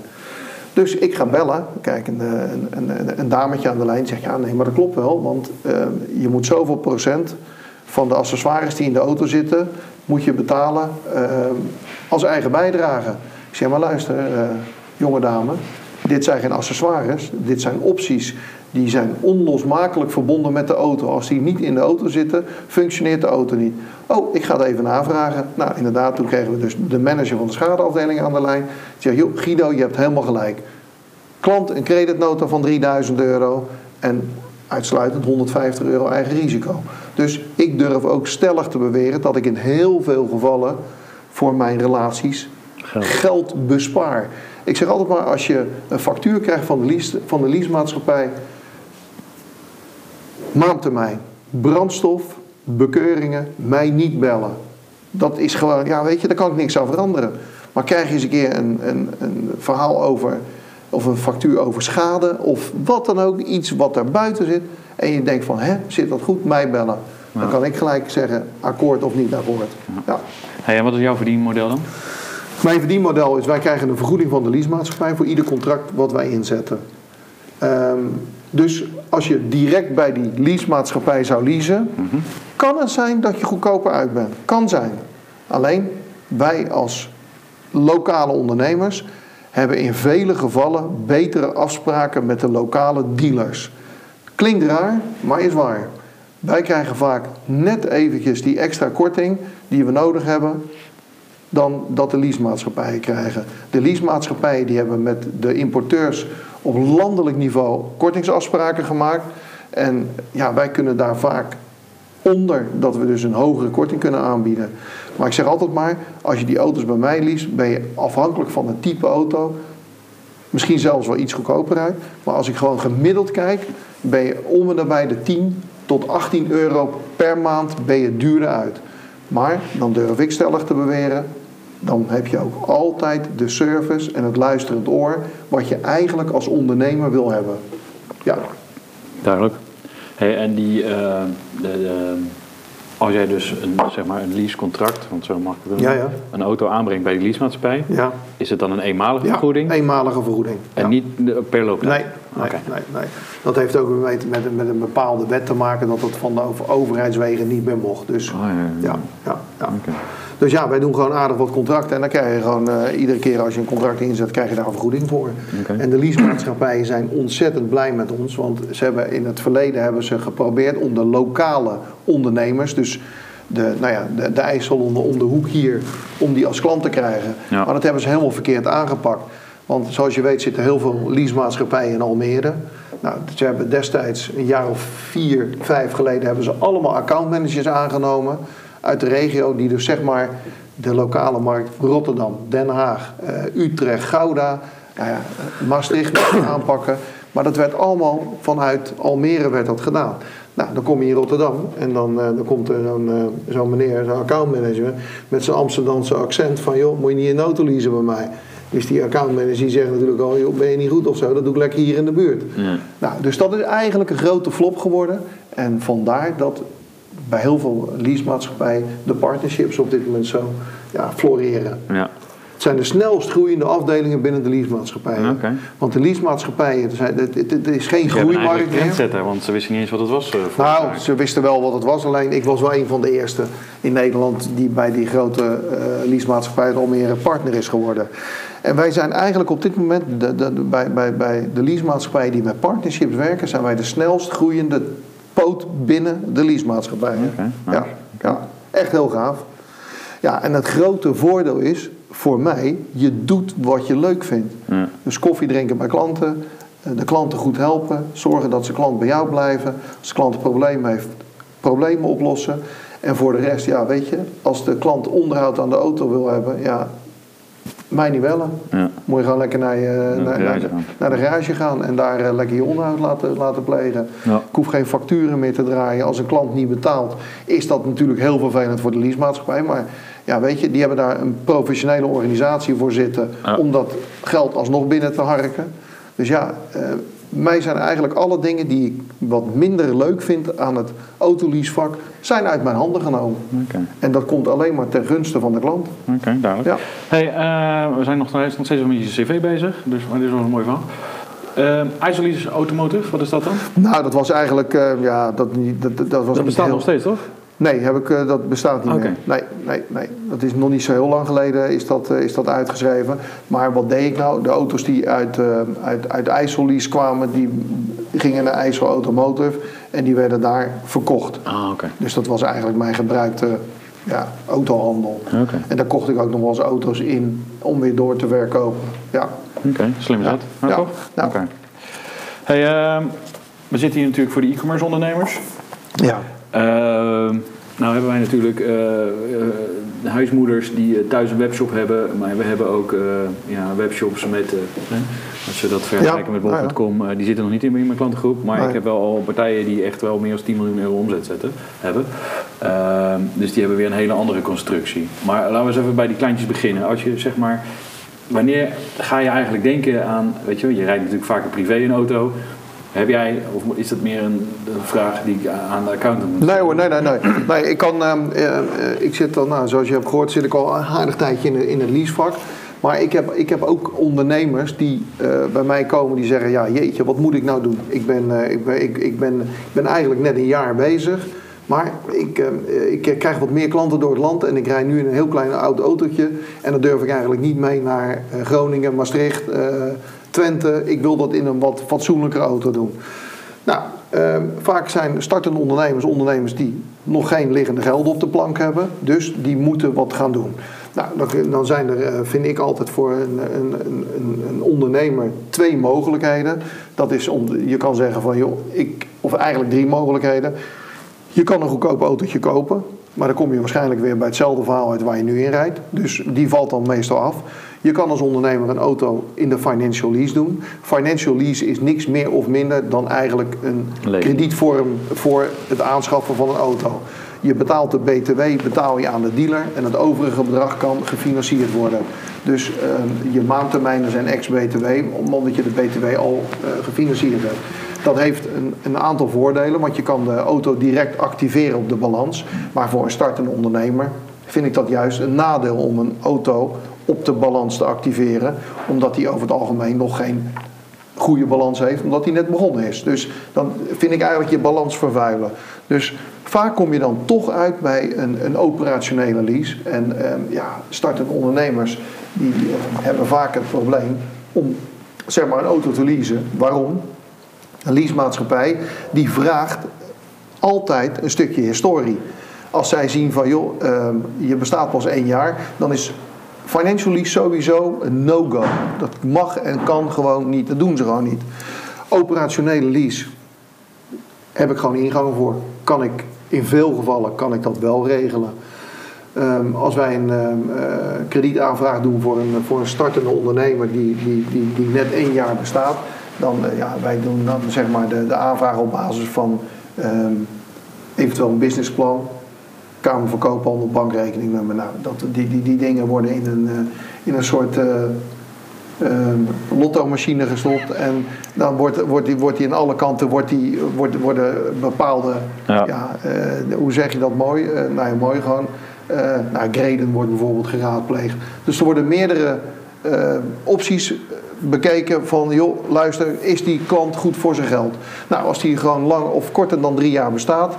C: Dus ik ga bellen. Kijk, een, een, een, een dametje aan de lijn zegt, ja nee, maar dat klopt wel. Want uh, je moet zoveel procent van de accessoires die in de auto zitten, moet je betalen uh, als eigen bijdrage. Ik zeg, maar luister, uh, jonge dame, dit zijn geen accessoires, dit zijn opties. Die zijn onlosmakelijk verbonden met de auto. Als die niet in de auto zitten, functioneert de auto niet. Oh, ik ga het even navragen. Nou, inderdaad, toen kregen we dus de manager van de schadeafdeling aan de lijn. Die joh, Guido, je hebt helemaal gelijk. Klant een creditnota van 3000 euro en uitsluitend 150 euro eigen risico. Dus ik durf ook stellig te beweren dat ik in heel veel gevallen voor mijn relaties geld, geld bespaar. Ik zeg altijd maar, als je een factuur krijgt van de, lease, van de leasemaatschappij, maandtermijn, brandstof, bekeuringen, mij niet bellen. Dat is gewoon, ja weet je, daar kan ik niks aan veranderen. Maar krijg je eens een keer een, een, een verhaal over, of een factuur over schade, of wat dan ook, iets wat daar buiten zit, en je denkt van, hè, zit dat goed, mij bellen. Dan kan ik gelijk zeggen, akkoord of niet akkoord. Ja.
B: Hey, en wat is jouw verdienmodel dan?
C: Mijn verdienmodel is, wij krijgen een vergoeding van de leasemaatschappij voor ieder contract wat wij inzetten. Um, dus als je direct bij die leasemaatschappij zou leasen, mm kan het zijn dat je goedkoper uit bent. Kan zijn. Alleen wij als lokale ondernemers hebben in vele gevallen betere afspraken met de lokale dealers. Klinkt raar, maar is waar. Wij krijgen vaak net eventjes die extra korting die we nodig hebben dan dat de leasemaatschappijen krijgen. De leasemaatschappijen die hebben met de importeurs op landelijk niveau kortingsafspraken gemaakt. En ja, wij kunnen daar vaak onder dat we dus een hogere korting kunnen aanbieden. Maar ik zeg altijd maar, als je die auto's bij mij leest, ben je afhankelijk van het type auto misschien zelfs wel iets goedkoper uit. Maar als ik gewoon gemiddeld kijk, ben je om en nabij de 10 tot 18 euro per maand ben je duurder uit. Maar dan durf ik stellig te beweren, dan heb je ook altijd de service en het luisterend oor wat je eigenlijk als ondernemer wil hebben. Ja,
B: Duidelijk. Hey, en die, eh, de, de, als jij dus een, zeg maar een leasecontract, want zo mag ik het
C: Ja,
B: noemen,
C: ja.
B: een auto aanbrengt bij die leasemaatschappij,
C: ja.
B: is het dan een eenmalige
C: ja
B: vergoeding
C: eenmalige vergoeding.
B: en niet de- per looptijd?
C: Nee, nee,
B: Oké.
C: nee, nee. Dat heeft ook met, met, met een bepaalde wet te maken dat het van de over- overheidswegen niet meer mocht. Dus,
B: Oh, ja, ja.
C: ja. Dus ja, wij doen gewoon aardig wat contracten en dan krijg je gewoon eh, iedere keer als je een contract inzet, krijg je daar een vergoeding voor. En de leasemaatschappijen zijn ontzettend blij met ons, want ze hebben in het verleden hebben ze geprobeerd om de lokale ondernemers, dus de, nou ja, de, de IJssel om de hoek hier, om die als klant te krijgen.
B: Ja.
C: Maar dat hebben ze helemaal verkeerd aangepakt. Want zoals je weet zitten heel veel leasemaatschappijen in Almere. Nou, ze hebben destijds een jaar of vier, vijf geleden hebben ze allemaal accountmanagers aangenomen uit de regio die dus zeg maar de lokale markt Rotterdam, Den Haag, eh, Utrecht, Gouda, nou eh, Maastricht aanpakken. Maar dat werd allemaal vanuit Almere werd dat gedaan. Nou, dan kom je in Rotterdam en dan, eh, dan komt er zo'n zo'n meneer, zo'n accountmanager met zijn Amsterdamse accent van joh, moet je niet een auto leasen bij mij. Dus die accountmanager die zegt natuurlijk al, joh, ben je niet goed of zo, dat doe ik lekker hier in de buurt.
B: Ja.
C: Nou, dus dat is eigenlijk een grote flop geworden. En vandaar dat bij heel veel leasemaatschappijen de partnerships op dit moment zo ja, floreren.
B: Ja.
C: Het zijn de snelst groeiende afdelingen binnen de leasemaatschappijen.
B: Oké.
C: Want de leasemaatschappijen, het, het, is geen
B: een
C: groeimarkt meer.
B: want ze wisten niet eens wat het was. eh, voor
C: Nou, ze wisten wel wat het was. Alleen ik was wel een van de eerste in Nederland die bij die grote eh leasemaatschappij Almere partner is geworden. En wij zijn eigenlijk op dit moment, de, de, de- bij, bij, bij de leasemaatschappijen die met partnerships werken, zijn wij de snelst groeiende poot binnen de leasemaatschappijen.
B: Oké,
C: ja, ja, echt heel gaaf. Ja, en het grote voordeel is voor mij, je doet wat je leuk vindt.
B: Ja.
C: Dus koffie drinken bij klanten, eh, de klanten goed helpen, zorgen dat ze klant bij jou blijven. Als de klant een probleem heeft, problemen oplossen. En voor de rest, ja, weet je, als de klant onderhoud aan de auto wil hebben, ja, mij niet bellen.
B: Ja.
C: Moet je gewoon lekker naar, je,
B: de
C: naar,
B: garage
C: naar,
B: gaan.
C: naar de garage gaan en daar eh, lekker je onderhoud laten, laten plegen.
B: Ja.
C: Ik hoef geen facturen meer te draaien. Als een klant niet betaalt, is dat natuurlijk heel vervelend voor de leasemaatschappij. Maar ja, weet je, die hebben daar een professionele organisatie voor zitten
B: Ja.
C: om dat geld alsnog binnen te harken. Dus ja, eh, mij zijn eigenlijk alle dingen die ik wat minder leuk vind aan het autoleasevak, zijn uit mijn handen genomen.
B: Oké.
C: En dat komt alleen maar ten gunste van de klant.
B: Oké, duidelijk.
C: Ja.
B: Hey, eh, we zijn nog steeds, nog steeds wel met je cv bezig, dus maar dit is wel een mooi verhaal. Uh, Isolis Automotive, wat is dat dan?
C: Nou, dat was eigenlijk, eh, ja, dat, niet- dat, dat, was
B: Dat bestaat
C: heel-
B: nog steeds, toch?
C: Nee, heb ik, eh, dat bestaat niet meer. Nee, nee, nee. Dat is nog niet zo heel lang geleden is dat, eh, is dat uitgeschreven. Maar wat deed ik nou? De auto's die uit, eh uit, uit IJssellease kwamen, die gingen naar IJssel Automotive en die werden daar verkocht.
B: Ah, oké.
C: Dus dat was eigenlijk mijn gebruikte ja, autohandel.
B: Oké.
C: En daar kocht ik ook nog wel eens auto's in om weer door te verkopen. Ja,
B: Oké, slim is dat. Nou,
C: Ja.
B: toch?
C: Ja.
B: Oké. Hey, ehm, we zitten hier natuurlijk voor de e-commerce ondernemers.
C: ja.
B: Ehm, nou hebben wij natuurlijk eh, eh, huismoeders die eh, thuis een webshop hebben, maar we hebben ook ja, webshops met, als we dat vergelijken
C: Ja,
B: met
C: ja.
B: bol.com, die zitten nog niet in mijn klantengroep, maar
C: Nee.
B: ik heb wel al partijen die echt wel meer dan 10 miljoen euro omzet zetten, hebben. Ehm, dus die hebben weer een hele andere constructie. Maar laten we eens even bij die kleintjes beginnen. Als je zeg maar, wanneer ga je eigenlijk denken aan, weet je je rijdt natuurlijk vaker privé een auto. Heb jij, of is dat meer een, een vraag die ik aan de accountant moet
C: Nee hoor, nee, nee, nee. nee ik, kan, ehm, eh, ik zit dan, nou, zoals je hebt gehoord, zit ik al een aardig tijdje in, de- in het leasevak. Maar ik heb, ik heb ook ondernemers die eh, bij mij komen die zeggen, ja jeetje, wat moet ik nou doen? Ik ben, eh, ik ben, ik, ik ben, ik ben eigenlijk net een jaar bezig. Maar ik, eh, ik krijg wat meer klanten door het land en ik rijd nu in een heel klein oud autootje. En dan durf ik eigenlijk niet mee naar Groningen, Maastricht, Ik wil dat in een wat fatsoenlijkere auto doen. Nou, ehm, vaak zijn startende ondernemers ondernemers die nog geen liggende gelden op de plank hebben. Dus die moeten wat gaan doen. Nou, dan, dan zijn er, eh, vind ik altijd voor een, een, een, een ondernemer twee mogelijkheden. Dat is om, je kan zeggen van, joh, ik, of eigenlijk drie mogelijkheden. Je kan een goedkoop autootje kopen. Maar dan kom je waarschijnlijk weer bij hetzelfde verhaal uit waar je nu in rijdt. Dus die valt dan meestal af. Je kan als ondernemer een auto in de financial lease doen. Financial lease is niks meer of minder dan eigenlijk een kredietvorm voor het aanschaffen van een auto. Je betaalt de BTW betaal je aan de dealer en het overige bedrag kan gefinancierd worden. Dus eh, je maandtermijnen zijn ex-BTW, omdat je de BTW al eh, gefinancierd hebt. Dat heeft een, een aantal voordelen, want je kan de auto direct activeren op de balans. Maar voor een startende ondernemer vind ik dat juist een nadeel om een auto op de balans te activeren, omdat die over het algemeen nog geen goede balans heeft, omdat hij net begonnen is. Dus dan vind ik eigenlijk je balans vervuilen. Dus vaak kom je dan toch uit bij een, een operationele lease. En ehm, ja, startende ondernemers die eh, hebben vaak het probleem om zeg maar een auto te leasen. Waarom? Een leasemaatschappij die vraagt altijd een stukje historie. Als zij zien van joh, ehm, je bestaat pas één jaar, dan is financial lease sowieso een no-go. Dat mag en kan gewoon niet, dat doen ze gewoon niet. Operationele lease heb ik gewoon ingang voor. Kan ik in veel gevallen kan ik dat wel regelen. Ehm, als wij een ehm, eh, kredietaanvraag doen voor een, voor een startende ondernemer die, die, die, die net één jaar bestaat, dan uh, ja, wij doen dan zeg maar de, de aanvraag op basis van ehm, eventueel een businessplan, Kamer van Koophandel, bankrekeningnummer. Nou, dat, die, die, die dingen worden in een, uh, in een soort lotto-machine gestopt en dan wordt, wordt, die, wordt die aan alle kanten wordt die, wordt, worden bepaalde, ja. ja hoe zeg je dat mooi? nou ja, mooi gewoon. Nou, Greden wordt bijvoorbeeld geraadpleegd. Dus er worden meerdere opties bekeken van, joh, luister, is die klant goed voor zijn geld? Nou, als die gewoon lang of korter dan drie jaar bestaat,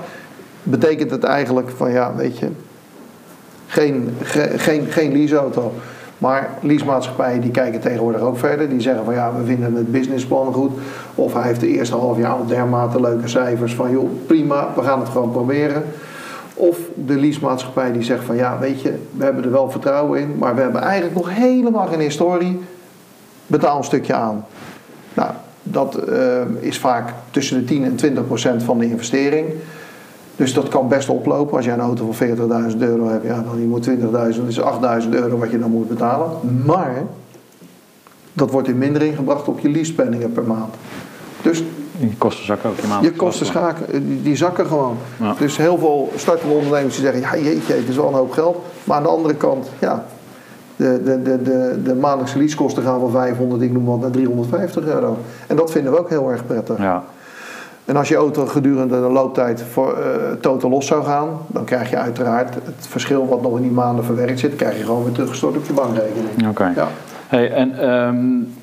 C: betekent het eigenlijk van, ja, weet je, geen, ge, geen, geen leaseauto. Maar leasemaatschappijen die kijken tegenwoordig ook verder. Die zeggen van ja, we vinden het businessplan goed. Of hij heeft de eerste half jaar al dermate leuke cijfers van joh, prima, we gaan het gewoon proberen. Of de leasemaatschappij die zegt van ja, weet je, we hebben er wel vertrouwen in, maar we hebben eigenlijk nog helemaal geen historie. Betaal een stukje aan. Nou, dat uh, is vaak tussen de 10 en 20 procent van de investering. Dus dat kan best oplopen. Als jij een auto van 40.000 euro hebt, ja, dan je moet 20.000, dat is 8.000 euro wat je dan moet betalen. Maar dat wordt in mindering gebracht op je leasepenningen per maand. Dus
B: je kosten zakken ook je maand.
C: Je kosten schaken, die, die zakken gewoon. Ja. Dus heel veel startende ondernemers die zeggen, ja jeetje, het is wel een hoop geld. Maar aan de andere kant, ja, de, de, de, de, de maandelijkse leasekosten gaan van 500, ik noem wat, naar 350 euro. En dat vinden we ook heel erg prettig.
B: Ja.
C: En als je auto gedurende de looptijd voor, uh, totaal los zou gaan, dan krijg je uiteraard het verschil wat nog in die maanden verwerkt zit, krijg je gewoon weer teruggestort op je bankrekening.
B: Oké. Okay. Ja. Hey, en um,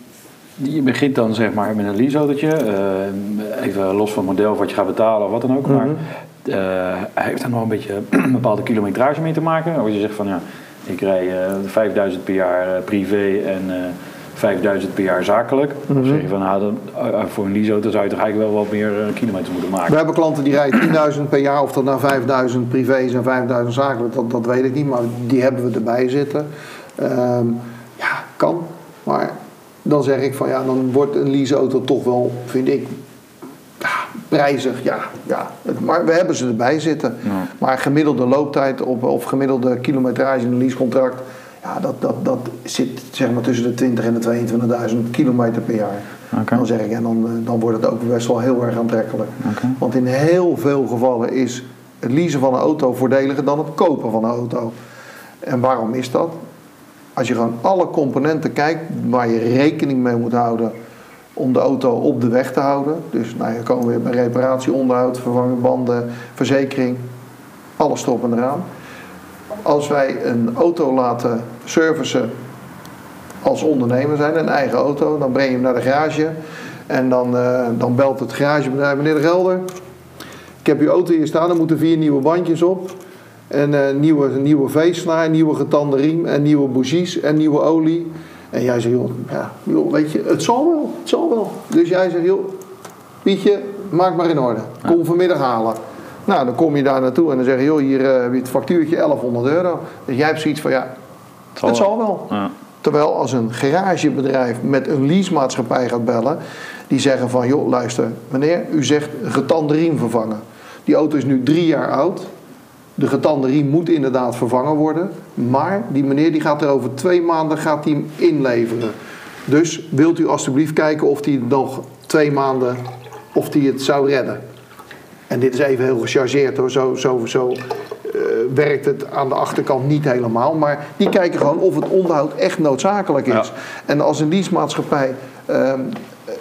B: je begint dan zeg maar met een leaseautootje, uh, even los van het model wat je gaat betalen of wat dan ook, mm -hmm. maar uh, heeft daar nog een beetje een bepaalde kilometrage mee te maken? Als je zegt van ja, ik rij 5000 per jaar privé en 5000 per jaar zakelijk. Dan zeg je van, nou, dan, voor een leaseauto zou je toch eigenlijk wel wat meer kilometers moeten maken.
C: We hebben klanten die rijden 10.000 per jaar, of dat nou 5000 privé is en 5000 zakelijk, dat, dat weet ik niet, maar die hebben we erbij zitten. Um, ja, kan. Maar dan zeg ik van ja, dan wordt een leaseauto toch wel, vind ik, ja, prijzig. Ja, ja. Maar we hebben ze erbij zitten.
B: Ja.
C: Maar gemiddelde looptijd op, of gemiddelde kilometrage in een leasecontract, ja, dat, dat, dat zit zeg maar tussen de 20 en de 22.000 kilometer per jaar.
B: Okay.
C: Dan zeg ik, en dan, dan wordt het ook best wel heel erg aantrekkelijk.
B: Okay.
C: Want in heel veel gevallen is het leasen van een auto voordeliger dan het kopen van een auto. En waarom is dat? Als je gewoon alle componenten kijkt waar je rekening mee moet houden om de auto op de weg te houden. Dus nou, je komen weer bij reparatie, onderhoud, vervangen banden, verzekering, alles erop en eraan. Als wij een auto laten servicen als ondernemer zijn, een eigen auto, dan breng je hem naar de garage en dan, uh, dan belt het garagebedrijf, meneer de Gelder, ik heb uw auto hier staan, er moeten vier nieuwe bandjes op. En uh, nieuwe, nieuwe veeslaar, nieuwe getande riem en nieuwe bougies en nieuwe olie. En jij zegt, joh, ja, joh, weet je, het zal wel, het zal wel. Dus jij zegt, joh, Pietje, maak maar in orde. Kom vanmiddag halen. Nou, dan kom je daar naartoe en dan zeg je, joh, hier uh, heb je het factuurtje 1100 euro. Dus jij hebt zoiets van, ja, het zal, het zal wel.
B: Ja.
C: Terwijl als een garagebedrijf met een leasemaatschappij gaat bellen, die zeggen van, joh, luister, meneer, u zegt getande riem vervangen. Die auto is nu drie jaar oud. De getande riem moet inderdaad vervangen worden. Maar die meneer die gaat er over twee maanden gaat die hem inleveren. Dus wilt u alstublieft kijken of hij nog twee maanden of die het zou redden. En dit is even heel gechargeerd hoor. Zo, zo, zo eh, werkt het aan de achterkant niet helemaal. Maar die kijken gewoon of het onderhoud echt noodzakelijk is.
B: Ja.
C: En als een leasemaatschappij ehm,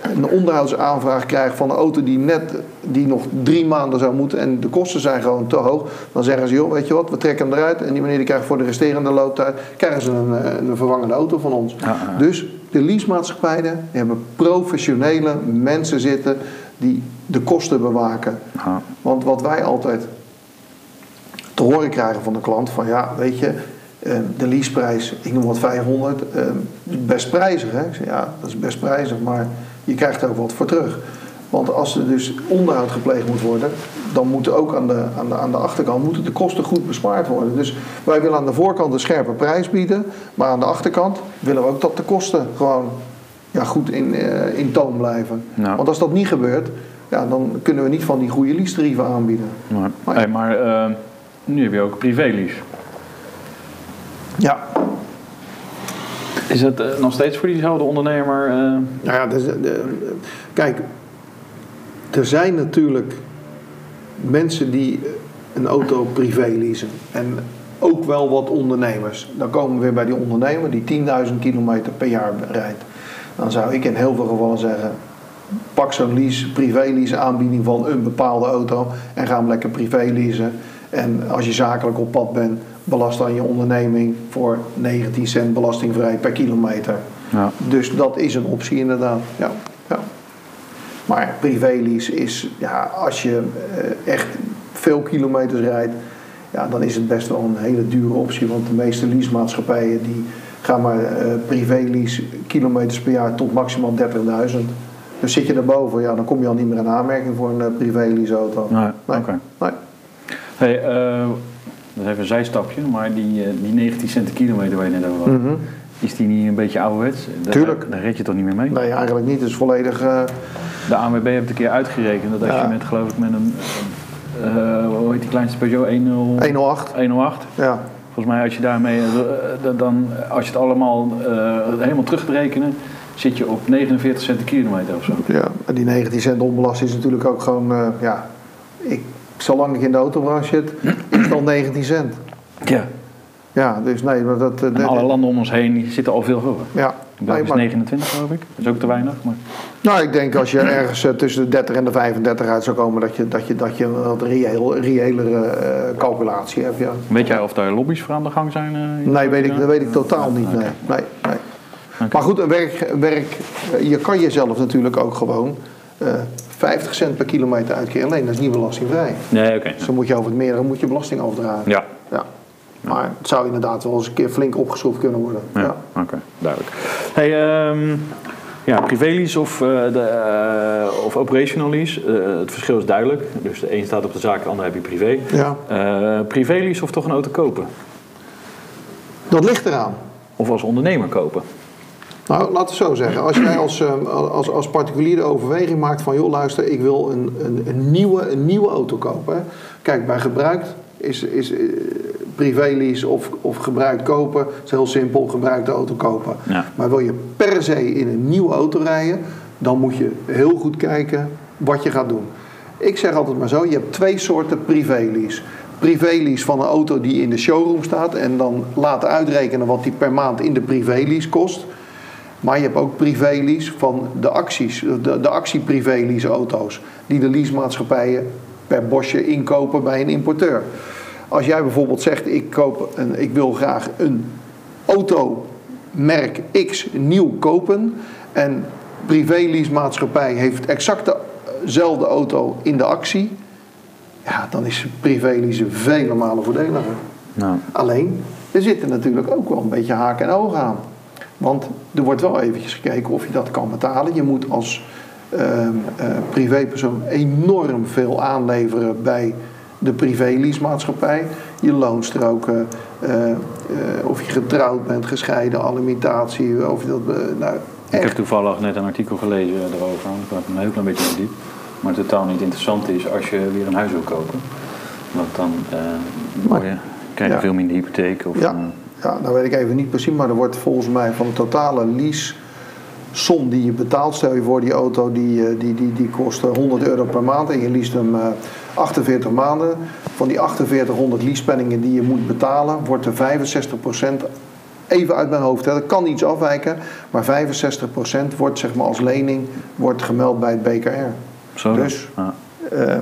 C: een onderhoudsaanvraag krijgt van een auto die net die nog drie maanden zou moeten en de kosten zijn gewoon te hoog, dan zeggen ze joh, weet je wat, we trekken hem eruit en die meneer die krijgt voor de resterende looptijd krijgen ze een, eh, een vervangende auto van ons.
B: Ja, ja.
C: Dus de leasemaatschappijen hebben professionele mensen zitten die de kosten bewaken.
B: Ja.
C: Want wat wij altijd te horen krijgen van de klant, van ja, weet je, eh, de leaseprijs, ik noem wat 500, eh, best prijzig. Hè? Ik zeg, ja, dat is best prijzig, maar je krijgt er ook wat voor terug. Want als er dus onderhoud gepleegd moet worden, dan moeten ook aan de, aan de, aan de achterkant moeten de kosten goed bespaard worden. Dus wij willen aan de voorkant een scherpe prijs bieden, maar aan de achterkant willen we ook dat de kosten gewoon ja, goed in, eh, in toon blijven.
B: Ja.
C: Want als dat niet gebeurt, ja, dan kunnen we niet van die goede lease-tarieven aanbieden.
B: Maar,
C: Maar-
B: hey, maar eh, nu heb je ook privélease.
C: Ja,
B: Is het eh, nog steeds voor diezelfde ondernemer? eh,
C: Nou ja, dus, kijk, er zijn natuurlijk mensen die een auto privé leasen. En ook wel wat ondernemers. Dan komen we weer bij die ondernemer die 10.000 kilometer per jaar rijdt. Dan zou ik in heel veel gevallen zeggen: pak zo'n lease, privé lease aanbieding van een bepaalde auto en ga hem lekker privé leasen. En als je zakelijk op pad bent, belast dan je onderneming voor 19 cent belastingvrij per kilometer.
B: ja.
C: Dus dat is een optie inderdaad. Ja, ja. Maar privélease is, ja, als je eh, echt veel kilometers rijdt, ja, dan is het best wel een hele dure optie. Want de meeste leasemaatschappijen die gaan maar eh privélease kilometers per jaar tot maximaal 30.000. Dus zit je daarboven, ja, dan kom je al niet meer in aanmerking voor een eh, privéleaseauto.
B: Nee,
C: Nee.
B: oké.
C: Nee.
B: Hey, eh, dat is even een zijstapje, maar die, die 19 cent kilometer waar je net over had,
C: Mhm.
B: is die niet een beetje ouderwets? Daar,
C: Tuurlijk.
B: Daar red je toch niet meer mee?
C: Nee, eigenlijk niet. Het is volledig.
B: De ANWB heeft een keer uitgerekend dat als
C: Ja.
B: je met, geloof ik, met een, hoe heet die kleinste Peugeot 10,
C: 108.
B: 108,
C: Ja.
B: Volgens mij als je daarmee, eh, dan- als je het allemaal eh, helemaal terug gaat rekenen, zit je op 49 cent per kilometer of zo.
C: Ja, en die 19 cent onbelasting is natuurlijk ook gewoon, eh, ja, ik, zolang ik in de autobranche zit, is het al 19 cent.
B: Ja.
C: Ja, dus nee, maar dat... dat-
B: alle landen om ons heen zitten al veel hoger.
C: ja. Nee,
B: is
C: maar-
B: 29 geloof ik, dat is ook te weinig. Maar...
C: nou, ik denk als je ergens eh, tussen de 30 en de 35 uit zou komen, dat je, dat je, dat je een wat reëel, reëlere eh, calculatie hebt, ja.
B: Weet jij of daar lobby's voor aan de gang zijn? eh,
C: Nee, weet ik, dat weet ik totaal niet, nee. nee. Maar goed, een werk, werk, je kan jezelf natuurlijk ook gewoon eh 50 cent per kilometer uitkeren. Alleen dat is niet belastingvrij.
B: Nee, oké.
C: Dus dan moet je over het meerdere moet je belasting afdragen.
B: Ja,
C: Ja. Maar het zou inderdaad wel eens een keer flink opgeschroefd kunnen worden.
B: ja.
C: Ja.
B: oké, duidelijk. Hey, ehm, ja, privélease of, eh, de, eh, of operational lease, eh, het verschil is duidelijk. Dus de een staat op de zaak, de ander heb je privé.
C: Ja.
B: Privélease of toch een auto kopen?
C: Dat ligt eraan.
B: Of als ondernemer kopen?
C: Nou, laten we het zo zeggen. Als jij als, eh, als, als particulier de overweging maakt van... joh, luister, ik wil een, een, een, nieuwe, een nieuwe auto kopen. Kijk, bij gebruikt is, is privélease of, of gebruikt kopen... is heel simpel, gebruikte auto kopen.
B: Ja.
C: Maar wil je per se in een nieuwe auto rijden... dan moet je heel goed kijken wat je gaat doen. Ik zeg altijd maar zo, je hebt twee soorten privélease. Privélease van een auto die in de showroom staat... en dan laten uitrekenen wat die per maand in de privélease kost... Maar je hebt ook privélease van de acties, de, de actie-privélease auto's. Die de leasemaatschappijen per bosje inkopen bij een importeur. Als jij bijvoorbeeld zegt, ik, koop een, ik wil graag een auto merk X nieuw kopen. En privéleasemaatschappij heeft exact dezelfde auto in de actie. Ja, dan is privélease vele malen voordeliger.
B: Nou,
C: Alleen, er zitten natuurlijk ook wel een beetje haken en ogen aan. Want er wordt wel eventjes gekeken of je dat kan betalen. Je moet als ehm, eh, privépersoon enorm veel aanleveren bij de privéleasemaatschappij. Je loonstroken, eh, eh, of je getrouwd bent, gescheiden, alimentatie, of dat... eh, nou,
B: ik heb toevallig net een artikel gelezen erover. Ik heb er een heel klein beetje verdiept. Maar totaal niet interessant is als je weer een huis wil kopen. Want dan word je, krijg je
C: Ja.
B: veel minder hypotheek. Of,
C: Ja. Ja, nou weet ik even niet precies, maar er wordt volgens mij van de totale lease som die je betaalt, stel je voor die auto die, die, die, die kost eh, 100 euro per maand en je leest hem 48 maanden. Van die 4800 leasepenningen die je moet betalen, wordt er 65% even uit mijn hoofd, hè, dat kan iets afwijken, maar 65% wordt zeg maar als lening wordt gemeld bij het BKR.
B: zo.
C: Dus-
B: Ja,
C: Eh,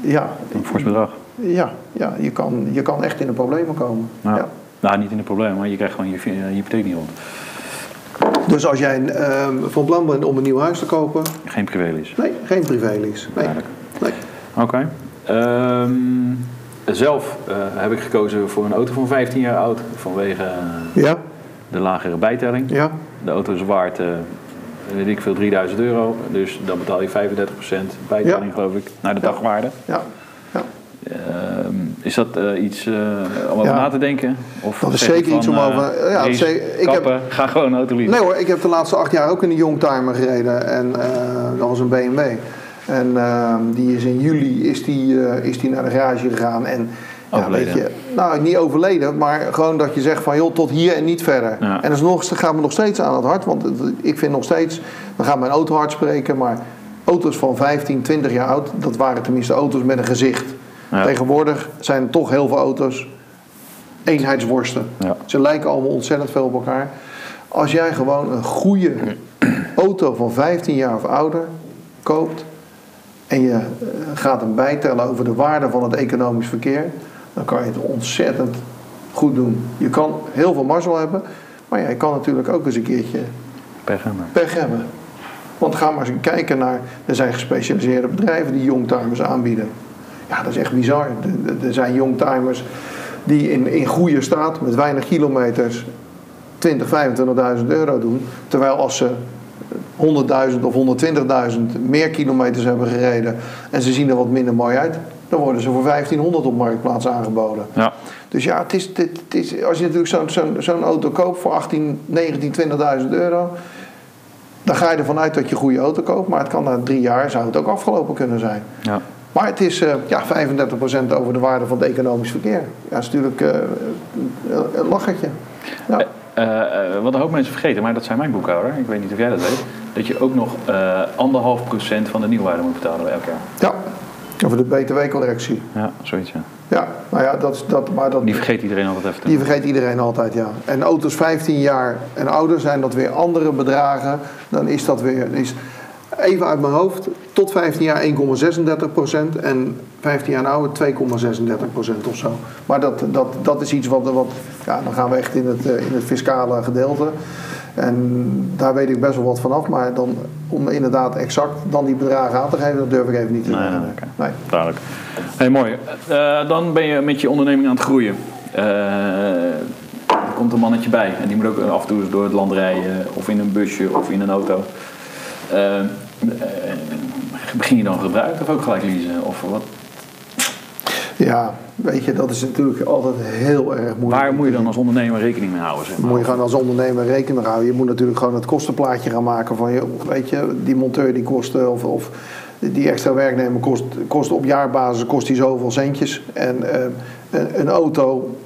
C: ja,
B: een fors bedrag.
C: ja, ja je, kan, je kan echt in de problemen komen.
B: Ja.
C: Ja.
B: Nou, niet in de problemen, maar je krijgt gewoon je, je hypotheek niet rond.
C: Dus als jij eh, van plan bent om een nieuw huis te kopen,
B: Geen privélease.
C: nee, geen privélease. Nee. Nee.
B: Oké. Ehm, zelf eh, heb ik gekozen voor een auto van 15 jaar oud vanwege eh,
C: Ja,
B: de lagere bijtelling.
C: ja,
B: De auto is waard, eh, weet ik veel, 3000 euro. Dus dan betaal je 35% bijtelling,
C: Ja.
B: geloof ik, naar de dagwaarde.
C: ja. ja.
B: Ehm, is dat iets om over
C: Ja.
B: na te denken? Of
C: Dat is zeker iets om over- ja,
B: race.
C: Ik heb-
B: ga gewoon een auto leasen.
C: Nee hoor, ik heb de laatste acht jaar ook in een Youngtimer gereden. En dat was een BMW. En eh, die is in juli is die, eh, is die naar de garage gegaan. En, ja, weet je, nou, niet overleden, maar gewoon dat je zegt van joh, tot hier en niet verder.
B: Ja.
C: En dat, is nog, dat gaat me nog steeds aan het hart. Want ik vind nog steeds, dan gaat mijn auto hard spreken, maar auto's van 15, 20 jaar oud, dat waren tenminste auto's met een gezicht.
B: Ja.
C: Tegenwoordig zijn er toch heel veel auto's eenheidsworsten.
B: Ja.
C: Ze lijken allemaal ontzettend veel op elkaar. Als jij gewoon een goede auto van 15 jaar of ouder koopt en je eh, gaat hem bijtellen over de waarde van het economisch verkeer, dan kan je het ontzettend goed doen. Je kan heel veel mazzel hebben, maar ja, je kan natuurlijk ook eens een keertje
B: Per gemmer.
C: pech hebben. Want ga maar eens kijken naar, er zijn gespecialiseerde bedrijven die youngtimers aanbieden. Ja, dat is echt bizar. Er- zijn youngtimers die in, in goede staat, met weinig kilometers, 20, 25.000 euro doen. Terwijl als ze 100.000 of 120.000 meer kilometers hebben gereden en ze zien er wat minder mooi uit, dan worden ze voor 1500 op marktplaats aangeboden.
B: Ja.
C: Dus ja, het is, het, het is, als je natuurlijk zo'n zo'n zo'n auto koopt voor 18, 19, 20.000 euro, dan ga je ervan uit dat je een goede auto koopt. Maar het kan na drie jaar, zou het ook afgelopen kunnen zijn.
B: ja.
C: Maar het is eh, ja, 35% over de waarde van het economisch verkeer. Ja, dat is natuurlijk eh, een- een lachertje. Ja.
B: Eh, eh, wat een hoop mensen vergeten, maar dat zijn mijn boekhouder. Ik weet niet of jij dat weet. Dat je ook nog eh, anderhalf procent van de nieuwwaarde moet betalen elk jaar.
C: ja, over de btw-correctie.
B: Ja, zoiets ja.
C: Ja, nou ja, dat, is- dat, maar dat,
B: Die vergeet iedereen altijd even
C: Die vergeet iedereen altijd, ja. En auto's 15 jaar en ouder zijn dat weer andere bedragen. Dan is dat weer, is even uit mijn hoofd, tot 15 jaar 1,36% en 15 jaar en ouder 2,36% of zo. Maar dat, dat, dat is iets wat, wat, ja, dan gaan we echt in het, eh, in het fiscale gedeelte. En daar weet ik best wel wat vanaf, maar dan, om inderdaad exact dan die bedragen aan te geven, dat durf ik even niet te zeggen.
B: nee.
C: Nee.
B: Duidelijk. Hey, mooi. Eh, dan ben je met je onderneming aan het groeien. Eh, er komt een mannetje bij en die moet ook af en toe door het land rijden, of in een busje of in een auto. Eh, begin je dan gebruiken of ook gelijk leasen? Of wat?
C: Ja, weet je, dat is natuurlijk altijd heel erg moeilijk.
B: Waar moet je dan als ondernemer rekening mee houden? Zeg
C: Dan
B: maar?
C: moet je gewoon als ondernemer rekening houden. Je moet natuurlijk gewoon het kostenplaatje gaan maken van, je, weet je, die monteur die kost, eh, of, of die extra werknemer kost, kost op jaarbasis kost die zoveel centjes. En eh, een, een auto,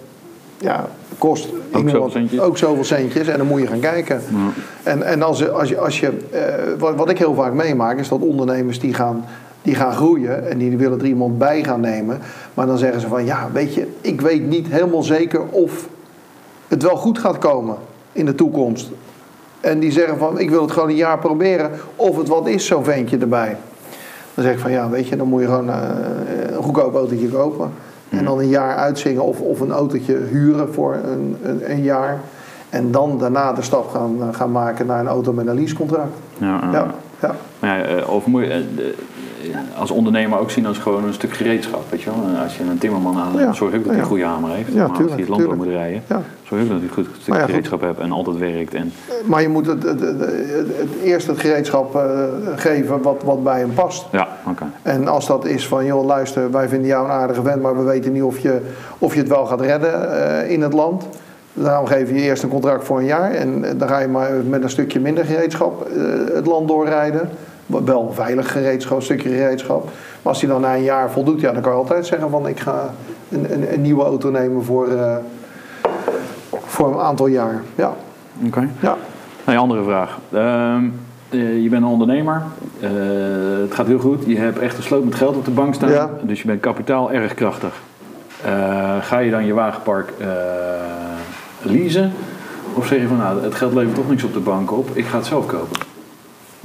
C: ja, kost
B: zoveel centjes?
C: ook zoveel centjes. En dan moet je gaan kijken. En, en als, als je, als je eh, wat, wat ik heel vaak meemaak, is dat ondernemers die gaan, die gaan groeien en die willen er iemand bij gaan nemen. Maar dan zeggen ze van, ja, weet je, ik weet niet helemaal zeker of het wel goed gaat komen in de toekomst. En die zeggen van, ik wil het gewoon een jaar proberen of het wat is, zo'n ventje erbij. Dan zeg ik van, ja, weet je, dan moet je gewoon eh, een goedkoop autootje kopen. En dan een jaar uitzingen of, of een autootje huren voor een, een, een jaar. En dan daarna de stap gaan, eh, gaan maken naar een auto met een leasecontract.
B: Ja, ja.
C: Ja,
B: eh, of moet je, eh, als ondernemer ook zien als gewoon een stuk gereedschap, weet je wel. Als je een timmerman aan
C: Ja,
B: zorg ook dat hij een goede hamer heeft. Maar als hij het land op
C: tuurlijk.
B: moet rijden, zorg ook dat hij een goed stuk gereedschap hebt en altijd werkt. En,
C: Maar je moet het, het, het, het- het eerst het gereedschap eh, geven wat, wat bij hem past.
B: ja, oké.
C: En als dat is van, joh, luister, wij vinden jou een aardige vent, maar we weten niet of je, of je het wel gaat redden eh, in het land. Daarom geef je eerst een contract voor een jaar en eh, dan ga je maar met een stukje minder gereedschap eh, het land doorrijden. Wel veilig gereedschap, een stukje gereedschap. Maar als hij dan na een jaar voldoet, ja, dan kan je altijd zeggen van ik ga een, een, een nieuwe auto nemen voor, eh, voor een aantal jaar. Ja,
B: Oké.
C: ja.
B: Een andere vraag. Ehm, eh, je bent een ondernemer. Eh, het gaat heel goed. Je hebt echt een sloot met geld op de bank staan.
C: Ja.
B: Dus je bent kapitaal erg krachtig. Ga je dan je wagenpark leasen? Of zeg je van nou, het geld levert toch niks op de bank op. Ik ga het zelf kopen.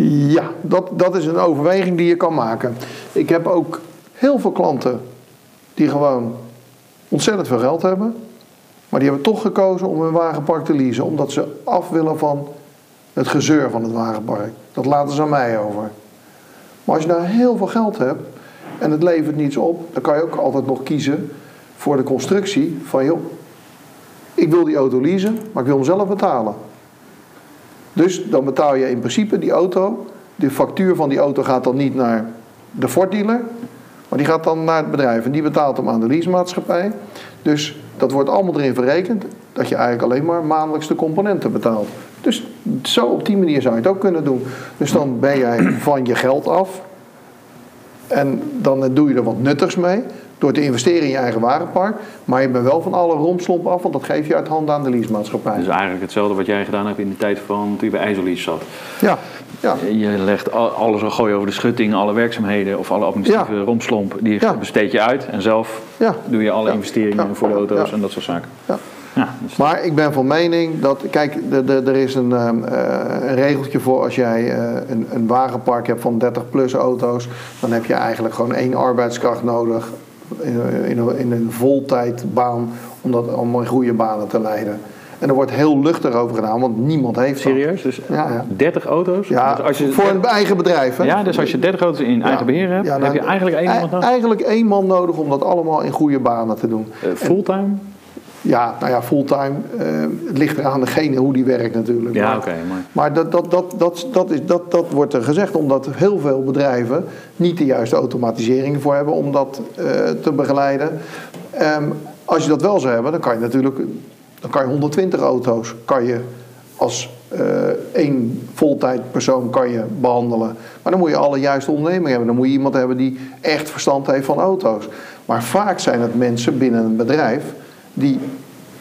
C: Ja, dat, dat is een overweging die je kan maken. Ik heb ook heel veel klanten die gewoon ontzettend veel geld hebben. Maar die hebben toch gekozen om hun wagenpark te leasen. Omdat ze af willen van het gezeur van het wagenpark. Dat laten ze aan mij over. Maar als je nou heel veel geld hebt en het levert niets op. Dan kan je ook altijd nog kiezen voor de constructie van joh. Ik wil die auto leasen, maar ik wil hem zelf betalen. Dus dan betaal je in principe die auto. De factuur van die auto gaat dan niet naar de Ford dealer, maar die gaat dan naar het bedrijf en die betaalt hem aan de leasemaatschappij. Dus dat wordt allemaal erin verrekend dat je eigenlijk alleen maar maandelijks de componenten betaalt. Dus zo op die manier zou je het ook kunnen doen. Dus dan ben jij van je geld af en dan doe je er wat nuttigs mee door te investeren in je eigen wagenpark. Maar je bent wel van alle romslomp af, want dat geef je uit handen aan de leasemaatschappij.
B: Dus eigenlijk hetzelfde wat jij gedaan hebt in de tijd van toen je bij IJssellease zat.
C: Ja, ja.
B: Je legt al- alles al gooi over de schutting, alle werkzaamheden of alle administratieve
C: Ja.
B: romslomp, die
C: Ja.
B: besteed je uit. En zelf
C: Ja.
B: doe je alle
C: Ja.
B: investeringen
C: Ja.
B: voor de auto's
C: Ja.
B: en dat soort zaken.
C: Ja.
B: Ja, dus
C: Maar ik ben van mening dat, kijk, er is een, ehm, eh, een regeltje voor als jij eh, een, een wagenpark hebt van 30 plus auto's, dan heb je eigenlijk gewoon één arbeidskracht nodig in, in, een- in een voltijdbaan om dat om in goede banen te leiden. En er wordt heel luchtig over gedaan, want niemand heeft dat.
B: serieus? Dus
C: Ja, ja.
B: 30 auto's?
C: Ja,
B: Dus als je,
C: voor een eigen bedrijf. Hè?
B: ja, dus als je 30 auto's in eigen beheer hebt, dan heb je eigenlijk één
C: e-
B: iemand nodig.
C: Eigenlijk één man nodig om dat allemaal in goede banen te doen.
B: Eh, fulltime?
C: Ja, nou ja, fulltime. eh, het ligt eraan degene hoe die werkt natuurlijk.
B: Ja,
C: Maar-
B: oké. maar
C: Maar dat, dat, dat, dat, dat, is, dat, dat wordt er gezegd omdat heel veel bedrijven niet de juiste automatisering voor hebben om dat eh, te begeleiden. Ehm, als je dat wel zou hebben, dan kan je natuurlijk dan kan je 120 auto's kan je als eh, één voltijd persoon kan je behandelen. Maar dan moet je alle juiste ondernemingen hebben. Dan moet je iemand hebben die echt verstand heeft van auto's. Maar vaak zijn het mensen binnen een bedrijf die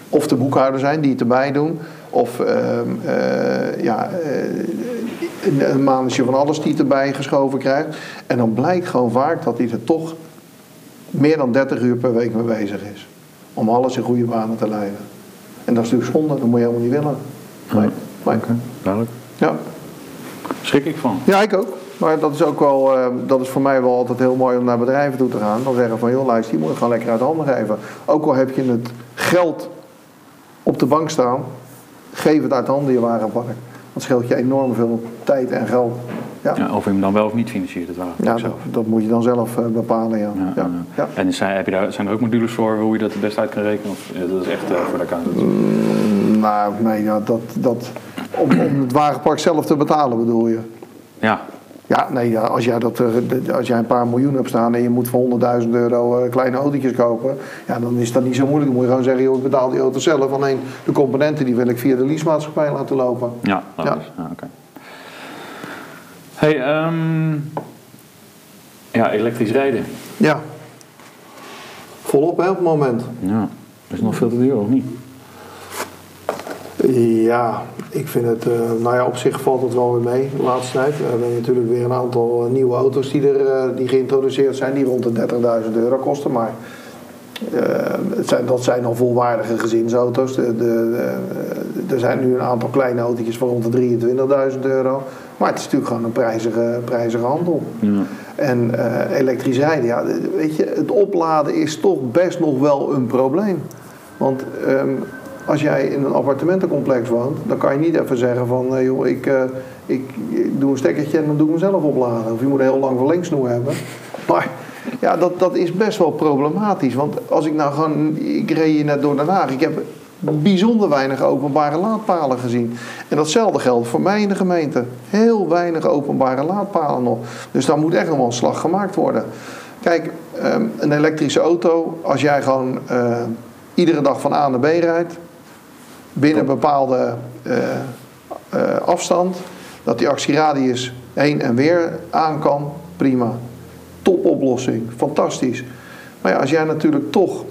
C: of de boekhouder zijn die het erbij doen. Of ehm, eh, ja, eh, een, mannetje van alles die het erbij geschoven krijgt. En dan blijkt gewoon vaak dat hij er toch meer dan 30 uur per week mee bezig is. Om alles in goede banen te leiden. En dat is natuurlijk zonde, dat moet je helemaal niet willen. Nee. Nee.
B: duidelijk.
C: Ja.
B: Schrik ik van.
C: ja, ik ook. Maar dat is ook wel, eh, dat is voor mij wel altijd heel mooi om naar bedrijven toe te gaan. Dan zeggen van, joh luister, die moet je gewoon lekker uit handen geven. Ook al heb je het geld op de bank staan, geef het uit handen je wagenpark. Dat scheelt je enorm veel tijd en geld. Ja,
B: Ja, of je hem dan wel of niet financiert, het
C: ja
B: wagen
C: dat,
B: zelf.
C: dat moet je dan zelf eh, bepalen, ja.
B: Ja. En zijn, heb je daar, zijn er ook modules voor hoe je dat het best uit kan rekenen? Of ja, dat is echt eh, voor de accountant?
C: Nou, nee, ja, dat, dat, om, om het wagenpark zelf te betalen bedoel je?
B: Ja,
C: Ja, nee, als, jij dat, eh, als jij een paar miljoen hebt staan en je moet voor 100.000 euro eh, kleine autootjes kopen, ja, dan is dat niet zo moeilijk. Dan moet je gewoon zeggen, joh, ik betaal die auto zelf. Alleen de componenten die wil ik via de leasemaatschappij laten lopen.
B: ja,
C: Ja.
B: logisch. Ja, oké. Hey, ehm, ja, elektrisch rijden.
C: Ja. Volop hè, op het moment.
B: Ja, is nog veel te duur of niet?
C: Ja, ik vind het, eh, nou ja, op zich valt het wel weer mee de laatste tijd. We hebben natuurlijk weer een aantal eh, nieuwe auto's die, er, eh, die geïntroduceerd zijn, die rond de 30.000 euro kosten. Maar het zijn, dat zijn al volwaardige gezinsauto's. De, de, de- er zijn nu een aantal kleine autootjes van rond de 23.000 euro. Maar het is natuurlijk gewoon een prijzige, prijzige handel.
B: Ja.
C: En elektrisch rijden, ja, weet je, het opladen is toch best nog wel een probleem. Want ehm, als jij in een appartementencomplex woont, dan kan je niet even zeggen van, joh, ik, eh, ik, ik doe een stekkertje en dan doe ik mezelf opladen. Of je moet een heel lang verlengsnoer hebben. Maar ja, dat, dat is best wel problematisch. Want als ik nou gewoon, ik reed hier net door Den Haag, ik heb bijzonder weinig openbare laadpalen gezien. En datzelfde geldt voor mij in de gemeente. Heel weinig openbare laadpalen nog. Dus daar moet echt nog wel een slag gemaakt worden. Kijk, ehm, een elektrische auto, als jij gewoon eh, iedere dag van A naar B rijdt, binnen een bepaalde eh, eh, afstand, dat die actieradius heen en weer aan kan, prima. Topoplossing, fantastisch. Maar ja, als jij natuurlijk toch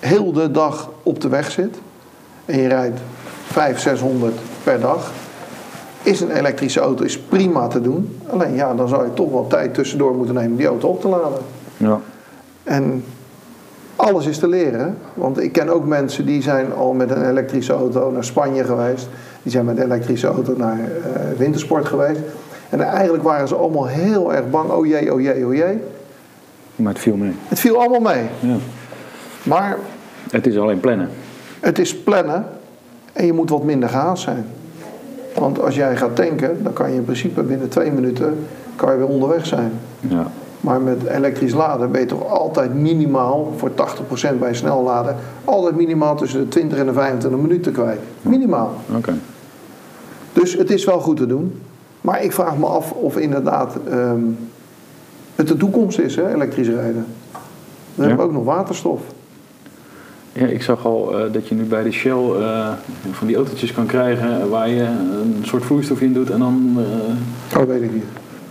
C: heel de dag op de weg zit en je rijdt 500, 600 per dag, is een elektrische auto is prima te doen. Alleen ja, dan zou je toch wel tijd tussendoor moeten nemen om die auto op te laden.
B: Ja.
C: En alles is te leren. Want ik ken ook mensen die zijn al met een elektrische auto naar Spanje geweest. Die zijn met een elektrische auto naar eh, wintersport geweest. En eigenlijk waren ze allemaal heel erg bang. Oh jee, oh jee, oh jee.
B: Maar het viel mee.
C: Het viel allemaal mee.
B: Ja.
C: Maar
B: Het is alleen plannen.
C: het is plannen en je moet wat minder gehaast zijn. Want als jij gaat tanken, dan kan je in principe binnen twee minuten kan je weer onderweg zijn.
B: Ja.
C: Maar met elektrisch laden ben je toch altijd minimaal, voor 80% bij snel laden, altijd minimaal tussen de 20 en de 25 minuten kwijt. Minimaal.
B: Oké.
C: Dus het is wel goed te doen. Maar ik vraag me af of inderdaad ehm, het de toekomst is, hè, elektrisch rijden. We
B: Ja.
C: hebben ook nog waterstof.
B: Ja, ik zag al eh, dat je nu bij de Shell eh, van die autootjes kan krijgen waar je een soort vloeistof in doet en dan, eh,
C: Oh, weet ik niet.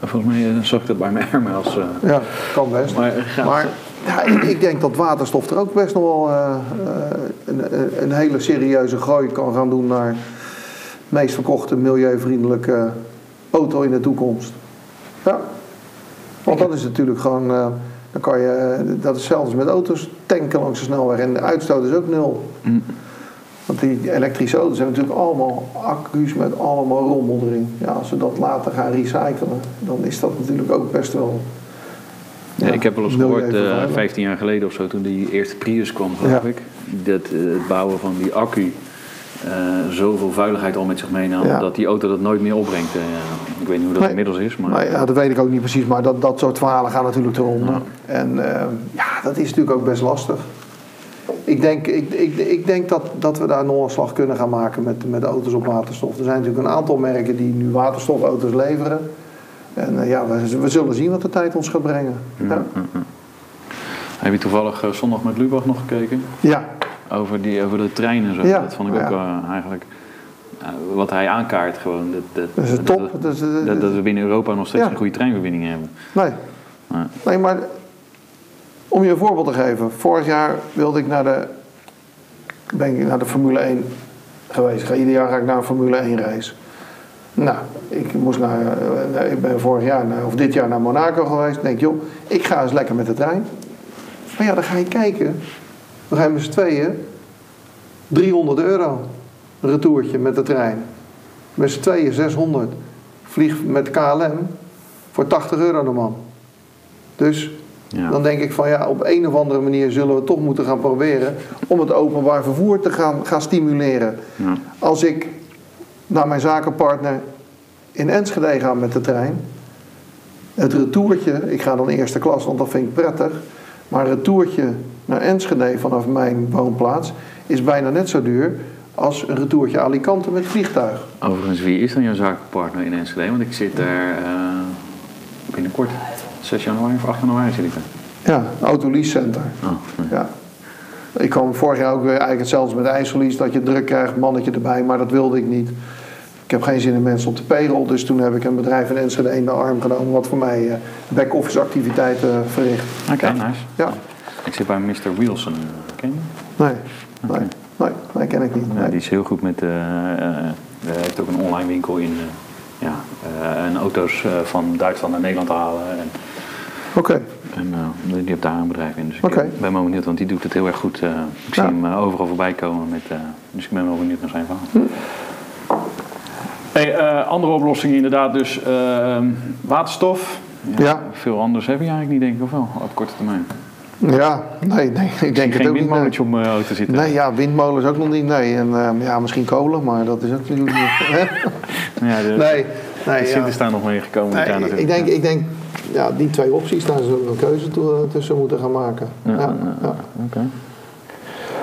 B: Volgens mij eh, zag ik dat bij mijn Hermes. eh
C: Ja, kan best.
B: maar gaat,
C: Maar ja, ik, ik denk dat waterstof er ook best nog wel eh, eh, een, een- hele serieuze gooi kan gaan doen naar de meest verkochte milieuvriendelijke auto in de toekomst. Ja. Want dat is natuurlijk gewoon, eh, dan kan je, eh, dat is zelfs met auto's tanken langs de snelweg en de uitstoot is ook nul.
B: Mm.
C: Want die elektrische auto's hebben natuurlijk allemaal accu's met allemaal rommel erin. Ja, als we dat later gaan recyclen, dan is dat natuurlijk ook best wel
B: Ja, ik heb wel eens gehoord, eh,
C: milieuvervuilend.
B: 15 jaar geleden of zo, toen die eerste Prius kwam, geloof
C: Ja.
B: ik, dat eh, het bouwen van die accu eh, zoveel vuiligheid al met zich meenam, dat die auto dat nooit meer opbrengt. Eh, ik weet niet hoe dat
C: Nee.
B: inmiddels is, maar
C: ja, dat weet ik ook niet precies, maar dat, dat soort verhalen gaan natuurlijk te ronde. En eh, ja, dat is natuurlijk ook best lastig. Ik denk, ik, ik, ik denk dat, dat we daar nog een slag kunnen gaan maken met, met auto's op waterstof. Er zijn natuurlijk een aantal merken die nu waterstofauto's leveren. En eh, ja, we, we zullen zien wat de tijd ons gaat brengen. Ja,
B: heb je toevallig eh, zondag met Lubach nog gekeken?
C: ja.
B: Over, die, over de trein en zo.
C: Ja.
B: Dat vond ik ook eh, eigenlijk. wat hij aankaart gewoon. Dat, dat,
C: Dat is top.
B: Dat,
C: Dat
B: we binnen Europa nog steeds een goede treinverbinding hebben.
C: Nee.
B: Nee.
C: Nee, maar om je een voorbeeld te geven. Vorig jaar wilde ik naar de, ben ik naar de Formule 1 geweest. Ieder jaar ga ik naar een Formule 1 race. Nou, ik, moest naar, eh, ik ben vorig jaar, of dit jaar naar Monaco geweest. Ik denk, joh, ik ga eens lekker met de trein. Maar ja, dan ga je kijken. We gaan met z'n tweeën 300 euro. Retourtje met de trein. Met z'n tweeën 600. Vlieg met KLM voor 80 euro de man. Dus
B: Ja.
C: dan denk ik van ja, op een of andere manier zullen we toch moeten gaan proberen om het openbaar vervoer te gaan, gaan stimuleren.
B: Ja.
C: Als ik naar mijn zakenpartner in Enschede ga met de trein, het retourtje, ik ga dan eerste klas, want dat vind ik prettig, maar het retourtje naar Enschede vanaf mijn woonplaats is bijna net zo duur als een retourtje Alicante met vliegtuig.
B: Overigens, wie is dan jouw zakenpartner in Enschede? Want ik zit daar eh, binnenkort. 6 januari of 8 januari zit ik daar.
C: Ja, Autolease Center.
B: Oh, nee.
C: Ja. Ik kwam vorig jaar ook weer eigenlijk hetzelfde met IJssellies, dat je druk krijgt, mannetje erbij, maar dat wilde ik niet. Ik heb geen zin in mensen op de payroll, dus toen heb ik een bedrijf in Enschede in de arm genomen, wat voor mij eh, back-office activiteiten verricht.
B: Oké,
C: ja.
B: nice.
C: Ja,
B: Ik zit bij Mr. Wilson. Ken je?
C: nee, nee, nee, nee, ken ik niet.
B: Ja, die is heel goed met. eh eh, hij heeft ook een online winkel in. eh, ja, eh, en auto's eh, van Duitsland naar Nederland halen. En,
C: Oké,
B: en eh, die heeft daar een bedrijf in. Dus ik
C: Oké.
B: eh, ben wel benieuwd, want die doet het heel erg goed. eh, ik zie
C: Ja.
B: hem overal voorbij komen. Met, eh, dus ik ben wel benieuwd naar zijn verhaal.
C: Hm.
B: Hey, eh, andere oplossingen inderdaad, dus eh, waterstof.
C: Ja.
B: Veel anders heb je eigenlijk niet, denk ik, of wel, op korte termijn.
C: ja, nee, nee, ik denk het
B: Geen
C: ook niet.
B: windmolentje mijn auto zitten.
C: Nee, ja, windmolens ook nog niet, nee. En eh, ja, misschien kolen, maar dat is ook natuurlijk niet.
B: Ja, de,
C: Nee,
B: de
C: nee,
B: Sint
C: ja.
B: is daar nog mee gekomen.
C: Nee, ik denk, ik denk, ja, die twee opties, daar zullen we een keuze toe- tussen moeten gaan maken. Ja,
B: Ja.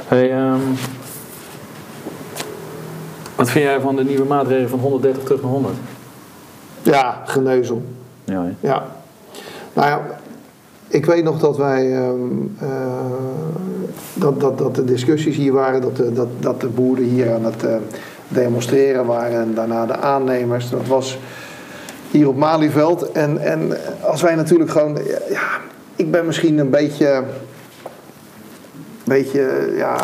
B: Hey, ehm, wat vind jij van de nieuwe maatregelen van 130 terug naar 100?
C: Ja, geneuzel.
B: Ja?
C: Ja. Nou ja, ik weet nog dat wij, ehm, eh, dat, dat, dat de discussies hier waren, dat de, dat, dat de boeren hier aan het eh, demonstreren waren en daarna de aannemers. Dat was hier op Malieveld. En, en als wij natuurlijk gewoon, ja, ik ben misschien een beetje, beetje ja,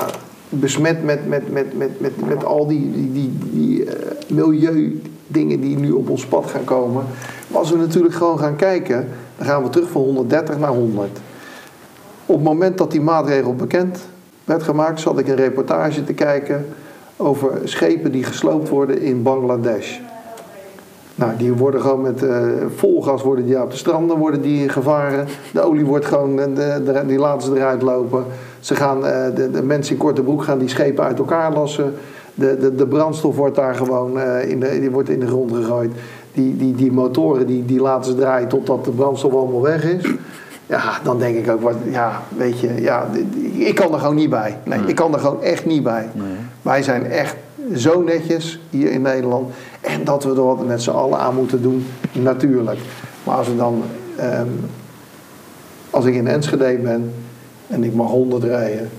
C: besmet met, met, met, met, met, met al die, die, die, die eh, milieudingen die nu op ons pad gaan komen. Maar als we natuurlijk gewoon gaan kijken, dan gaan we terug van 130 naar 100. Op het moment dat die maatregel bekend werd gemaakt, zat ik een reportage te kijken over schepen die gesloopt worden in Bangladesh. Nou, die worden gewoon met eh, vol gas worden die op de stranden worden die gevaren. De olie wordt gewoon, eh, de, de, die laten ze eruit lopen. Ze gaan, eh, de, de mensen in korte broek gaan die schepen uit elkaar lossen. De, de, de brandstof wordt daar gewoon in, de, die wordt in de grond gegooid. Die, die, die motoren die, die laten ze draaien totdat de brandstof allemaal weg is. Ja, dan denk ik ook, wat, ja, weet je, ja, ik kan er gewoon niet bij. Nee, ik kan er gewoon echt niet bij. Wij zijn echt zo netjes hier in Nederland. En dat we er wat met z'n allen aan moeten doen, natuurlijk. Maar als we dan, ehm, als ik in Enschede ben en ik mag 100 rijden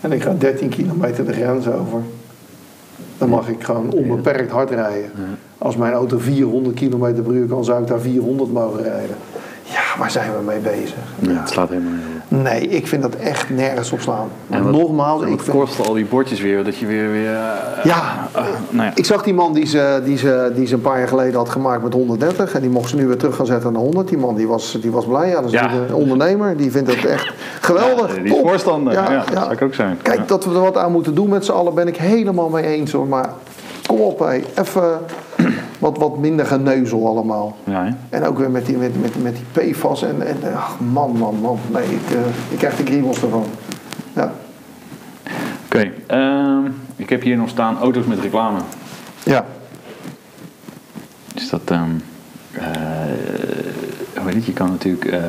C: en ik ga 13 kilometer de grens over, dan mag ik gewoon onbeperkt hard rijden. Als mijn auto 400 kilometer per uur kan, zou ik daar 400 mogen rijden. Ja, waar zijn we mee bezig?
B: Ja, het slaat helemaal niet.
C: Nee, ik vind dat echt nergens op slaan.
B: En wat-
C: nogmaals,
B: en
C: ik vind,
B: al die bordjes weer, dat je weer... weer eh,
C: Ja.
B: eh, nou ja.
C: Ik zag die man die ze, die, ze, die ze een paar jaar geleden had gemaakt met 130. En die mocht ze nu weer terug gaan zetten naar 100. Die man die was, die was blij. Ja, dat is een ondernemer. Die vindt het echt geweldig.
B: Die voorstander. Ja, dat zou ik ook zijn.
C: Kijk, dat we er wat aan moeten doen met z'n allen ben ik helemaal mee eens hoor. Maar kom op hé. Even wat, wat minder geneuzel allemaal.
B: Ja, hè?
C: En ook weer met die, met, met, met die PFAS. En, en ach, man, man, man. Nee, ik, eh, ik krijg de kriebels ervan. Ja.
B: Oké, ehm, ik heb hier nog staan auto's met reclame.
C: ja.
B: Is dat... heet het? Je kan natuurlijk eh,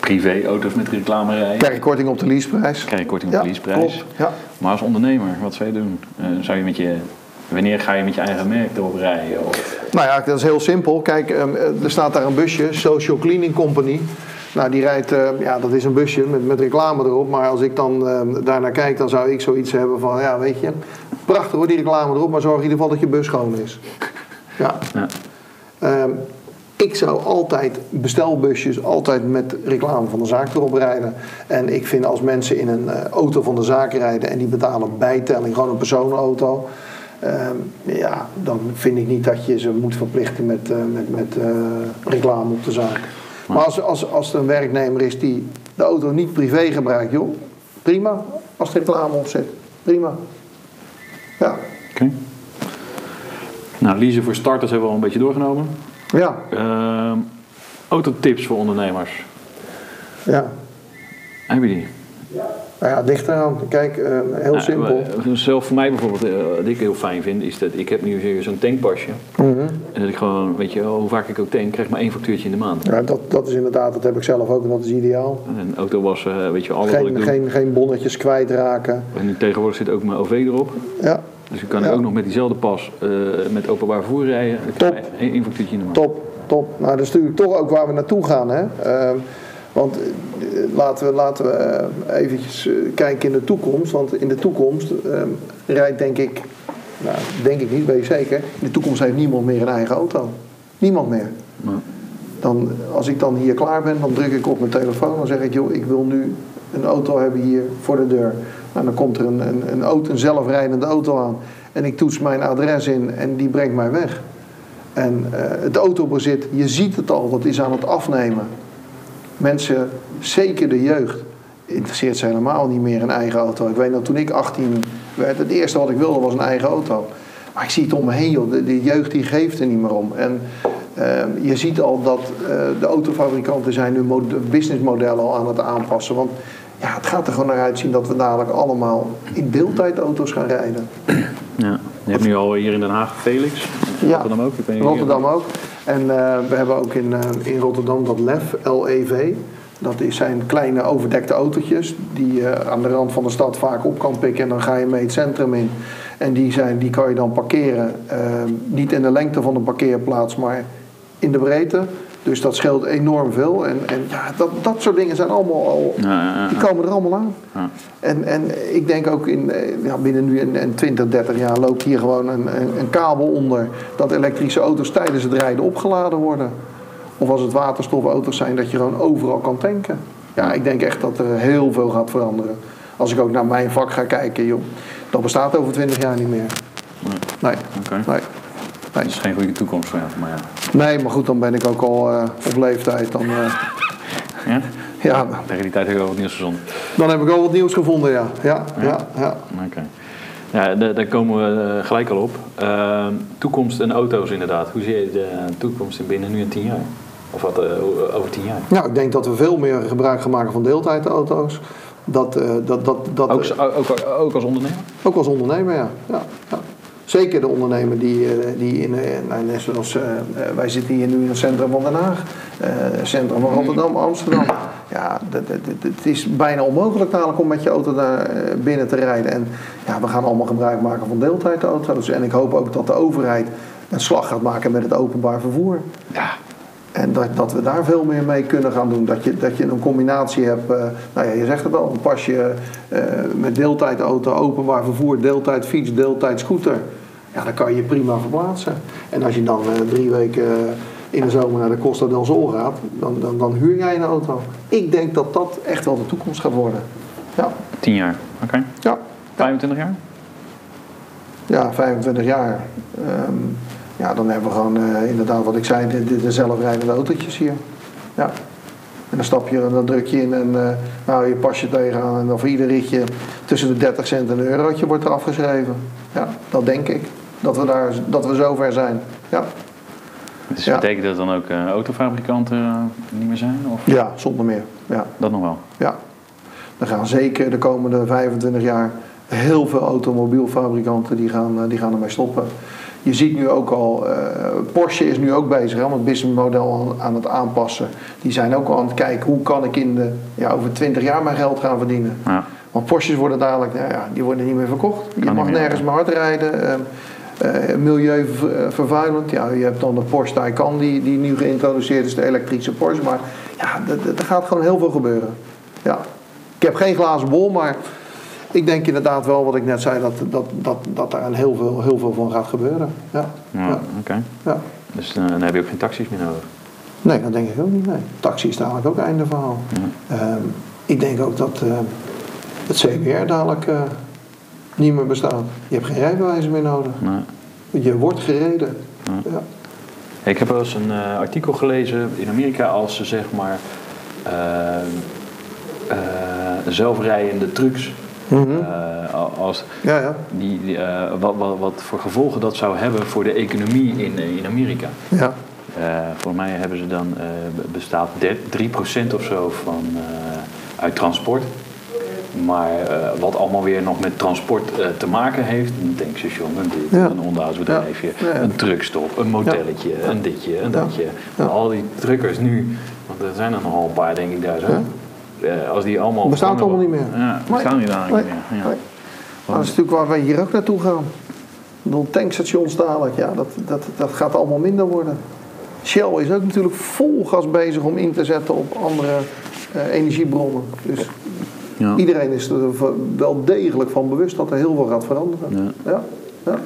B: privé-auto's met reclame rijden.
C: Krijg je korting op de leaseprijs.
B: Krijg je korting op de
C: Ja,
B: leaseprijs.
C: klopt. Ja.
B: Maar als ondernemer, wat zou je doen? Zou je met je, wanneer ga je met je eigen merk erop rijden? Of,
C: Nou ja, dat is heel simpel. Kijk, ehm, er staat daar een busje, Social Cleaning Company. Nou, die rijdt, ehm, ja, dat is een busje met, met reclame erop. Maar als ik dan ehm, daarnaar kijk, dan zou ik zoiets hebben van, ja, weet je, prachtig hoor, die reclame erop, maar zorg in ieder geval dat je bus schoon is. Ja.
B: ja.
C: Ik zou altijd bestelbusjes altijd met reclame van de zaak erop rijden. En ik vind als mensen in een eh, auto van de zaak rijden en die betalen bijtelling, gewoon een personenauto. Ehm, ja, dan vind ik niet dat je ze moet verplichten met, eh, met, met eh, reclame op de zaak. Maar als, als, als er een werknemer is die de auto niet privé gebruikt, joh, prima. Als er reclame op zit, prima. Ja,
B: Oké. Nou, leasen voor starters hebben we al een beetje doorgenomen.
C: ja,
B: Ehm autotips voor ondernemers.
C: ja.
B: Heb je die?
C: Nou ja, dicht eraan. Kijk, eh, heel
B: Nou,
C: simpel.
B: eh, Zelf voor mij bijvoorbeeld, eh, wat ik heel fijn vind, is dat ik heb nu zo'n tankpasje.
C: Mhm.
B: En dat ik gewoon, weet je wel, hoe vaak ik ook tank, krijg maar één factuurtje in de maand.
C: Ja, dat, dat is inderdaad, dat heb ik zelf ook en dat is ideaal.
B: En een auto was, weet je, alles wat ik
C: Geen,
B: doe.
C: geen, geen bonnetjes kwijtraken.
B: En tegenwoordig zit ook mijn OV erop.
C: Ja,
B: Dus ik kan
C: Ja.
B: ook nog met diezelfde pas met openbaar vervoer rijden. Ik
C: Top.
B: één factuurtje in de maand.
C: top, top. Nou, dat is natuurlijk toch ook waar we naartoe gaan. Hè? Want eh, laten we, laten we eh, eventjes eh, kijken in de toekomst. Want in de toekomst ehm, rijdt denk ik, nou denk ik niet, ben je zeker. In de toekomst heeft niemand meer een eigen auto. Niemand meer. Dan, als ik dan hier klaar ben, dan druk ik op mijn telefoon. Dan zeg ik, joh, ik wil nu een auto hebben hier voor de deur. Nou, dan komt er een, een, een, auto, een zelfrijdende auto aan. En ik toets mijn adres in en die brengt mij weg. En eh, het autobezit, je ziet het al, dat is aan het afnemen. Mensen, zeker de jeugd, interesseert ze helemaal niet meer een eigen auto. Ik weet nog, toen ik 18 werd, het eerste wat ik wilde was een eigen auto. Maar ik zie het om me heen, joh. De, de jeugd die geeft er niet meer om. En eh, je ziet al dat eh, de autofabrikanten zijn nu mod- businessmodellen al aan het aanpassen. Want ja, het gaat er gewoon naar uitzien dat we dadelijk allemaal in deeltijdauto's gaan rijden.
B: ja. Je hebt nu al hier in Den Haag Felix.
C: Ja.
B: Rotterdam ook. Ik
C: Rotterdam ook. En eh, we hebben ook in, eh, in Rotterdam dat LEV, LEV. Dat zijn kleine overdekte autootjes die je aan de rand van de stad vaak op kan pikken. En dan ga je mee het centrum in. En die, zijn, die kan je dan parkeren. eh, niet in de lengte van de parkeerplaats, maar in de breedte. Dus dat scheelt enorm veel. En, en ja, dat, dat soort dingen zijn allemaal al,
B: Ja, ja, ja.
C: die komen er allemaal aan.
B: Ja.
C: En, en ik denk ook in, eh, ja, binnen nu een, een 20, 30 jaar loopt hier gewoon een, een, een kabel onder dat elektrische auto's tijdens het rijden opgeladen worden. Of als het waterstofauto's zijn, dat je gewoon overal kan tanken. Ja, ik denk echt dat er heel veel gaat veranderen. Als ik ook naar mijn vak ga kijken, joh, dat bestaat over 20 jaar niet meer. Nee,
B: Oké.
C: nee.
B: Dat is geen goede toekomst voor jou, maar ja.
C: Nee, maar goed, dan ben ik ook al eh, op leeftijd. Dan, eh,
B: ja?
C: ja,
B: Tegen die tijd heb ik wel wat nieuws verzonnen.
C: dan heb ik al wat nieuws gevonden, ja. Ja, ja, ja.
B: Oké. Ja, da- daar komen we eh, gelijk al op. Ehm, toekomst en auto's inderdaad. Hoe zie je de toekomst in binnen nu en tien jaar? Of wat over tien jaar?
C: Nou, ik denk dat we veel meer gebruik gaan maken van deeltijdauto's. Dat, dat, dat, dat,
B: Ook, ook, ook als ondernemer?
C: Ook als ondernemer, ja. ja, ja. Zeker de ondernemer die, eh, die in, eh, nou, net zoals eh, wij zitten hier nu in het centrum van Den Haag, eh, centrum van Rotterdam, Amsterdam. Ja, het is bijna onmogelijk dadelijk om met je auto daar binnen te rijden. En ja, we gaan allemaal gebruik maken van deeltijdauto's. En ik hoop ook dat de overheid een slag gaat maken met het openbaar vervoer.
B: Ja.
C: En dat, dat we daar veel meer mee kunnen gaan doen. Dat je, dat je een combinatie hebt, eh, nou ja, je zegt het al, een pasje eh, met deeltijdauto, openbaar vervoer, deeltijd fiets, deeltijd scooter. Ja, dan kan je je prima verplaatsen. En als je dan eh, drie weken in de zomer naar de Costa del Sol gaat, dan, dan, dan huur jij een auto. Ik denk dat dat echt wel de toekomst gaat worden. Ja,
B: Tien jaar. Oké.
C: ja,
B: 25 jaar?
C: ja 25 jaar. Ehm, ja, dan hebben we gewoon eh, inderdaad wat ik zei, de, de, de zelfrijdende autootjes hier. Ja. En dan stap je en dan druk je in en dan hou je pasje tegenaan. En dan voor ieder ritje tussen de 30 cent en een eurotje wordt er afgeschreven. Ja, dat denk ik. Dat we, daar, dat we zover zijn. Ja,
B: Dus
C: Ja.
B: betekent dat dan ook eh, autofabrikanten niet meer zijn? Of
C: ja zonder meer. Ja,
B: dat nog wel?
C: ja. Er gaan zeker de komende 25 jaar heel veel automobielfabrikanten die gaan, die gaan ermee stoppen. Je ziet nu ook al, eh, Porsche is nu ook bezig om het businessmodel aan, het aanpassen. Die zijn ook al aan het kijken hoe kan ik in de, ja, over 20 jaar mijn geld gaan verdienen.
B: Ja.
C: Want Porsches worden dadelijk, nou ja, die worden niet meer verkocht. Je mag
B: meer.
C: nergens meer hard rijden. ehm, eh, milieuvervuilend. Ja, je hebt dan de Porsche Taycan die, die nu geïntroduceerd is, de elektrische Porsche. Maar ja, er gaat gewoon heel veel gebeuren. Ja. Ik heb geen glazen bol, maar ik denk inderdaad wel wat ik net zei, dat, dat, dat, dat daar een heel, veel, heel veel van gaat gebeuren. Ja.
B: Ja,
C: Ja.
B: oké.
C: Ja.
B: Dus eh, dan heb je ook geen taxis meer nodig.
C: Nee, dat denk ik ook niet. Nee. Taxi is dadelijk ook einde verhaal. Ehm, ik denk ook dat eh, het CBR dadelijk eh, niet meer bestaat. Je hebt geen rijbewijs meer nodig.
B: Nee.
C: Je wordt gereden. Ja.
B: Ik heb wel eens een artikel gelezen in Amerika als ze zeg maar zelfrijdende trucks. Eh, al- als
C: Ja, ja.
B: die, die, eh, wat, wat, wat voor gevolgen dat zou hebben voor de economie in, in Amerika.
C: ja.
B: Eh volgens mij hebben ze dan, eh, be- bestaat de- 3% of zo van, eh, uit transport. Maar eh, wat allemaal weer nog met transport eh, te maken heeft. Een tankstation, een dit,
C: Ja.
B: een onderhoudsbedrijfje, een truckstop, een motelletje, een ditje, een datje. Al die truckers nu, want er zijn er nogal een paar denk ik daar zo. Eh, als die allemaal...
C: Bestaat allemaal niet meer.
B: Ja, bestaan
C: Nee.
B: niet meer. Ja.
C: Nee. Maar dat is natuurlijk waar wij hier ook naartoe gaan. Ik bedoel, tankstations dadelijk, ja, dat, dat, dat gaat allemaal minder worden. Shell is ook natuurlijk vol gas bezig om in te zetten op andere eh, energiebronnen. Dus
B: Ja.
C: iedereen is er wel degelijk van bewust dat er heel veel gaat veranderen. Ja. Ja,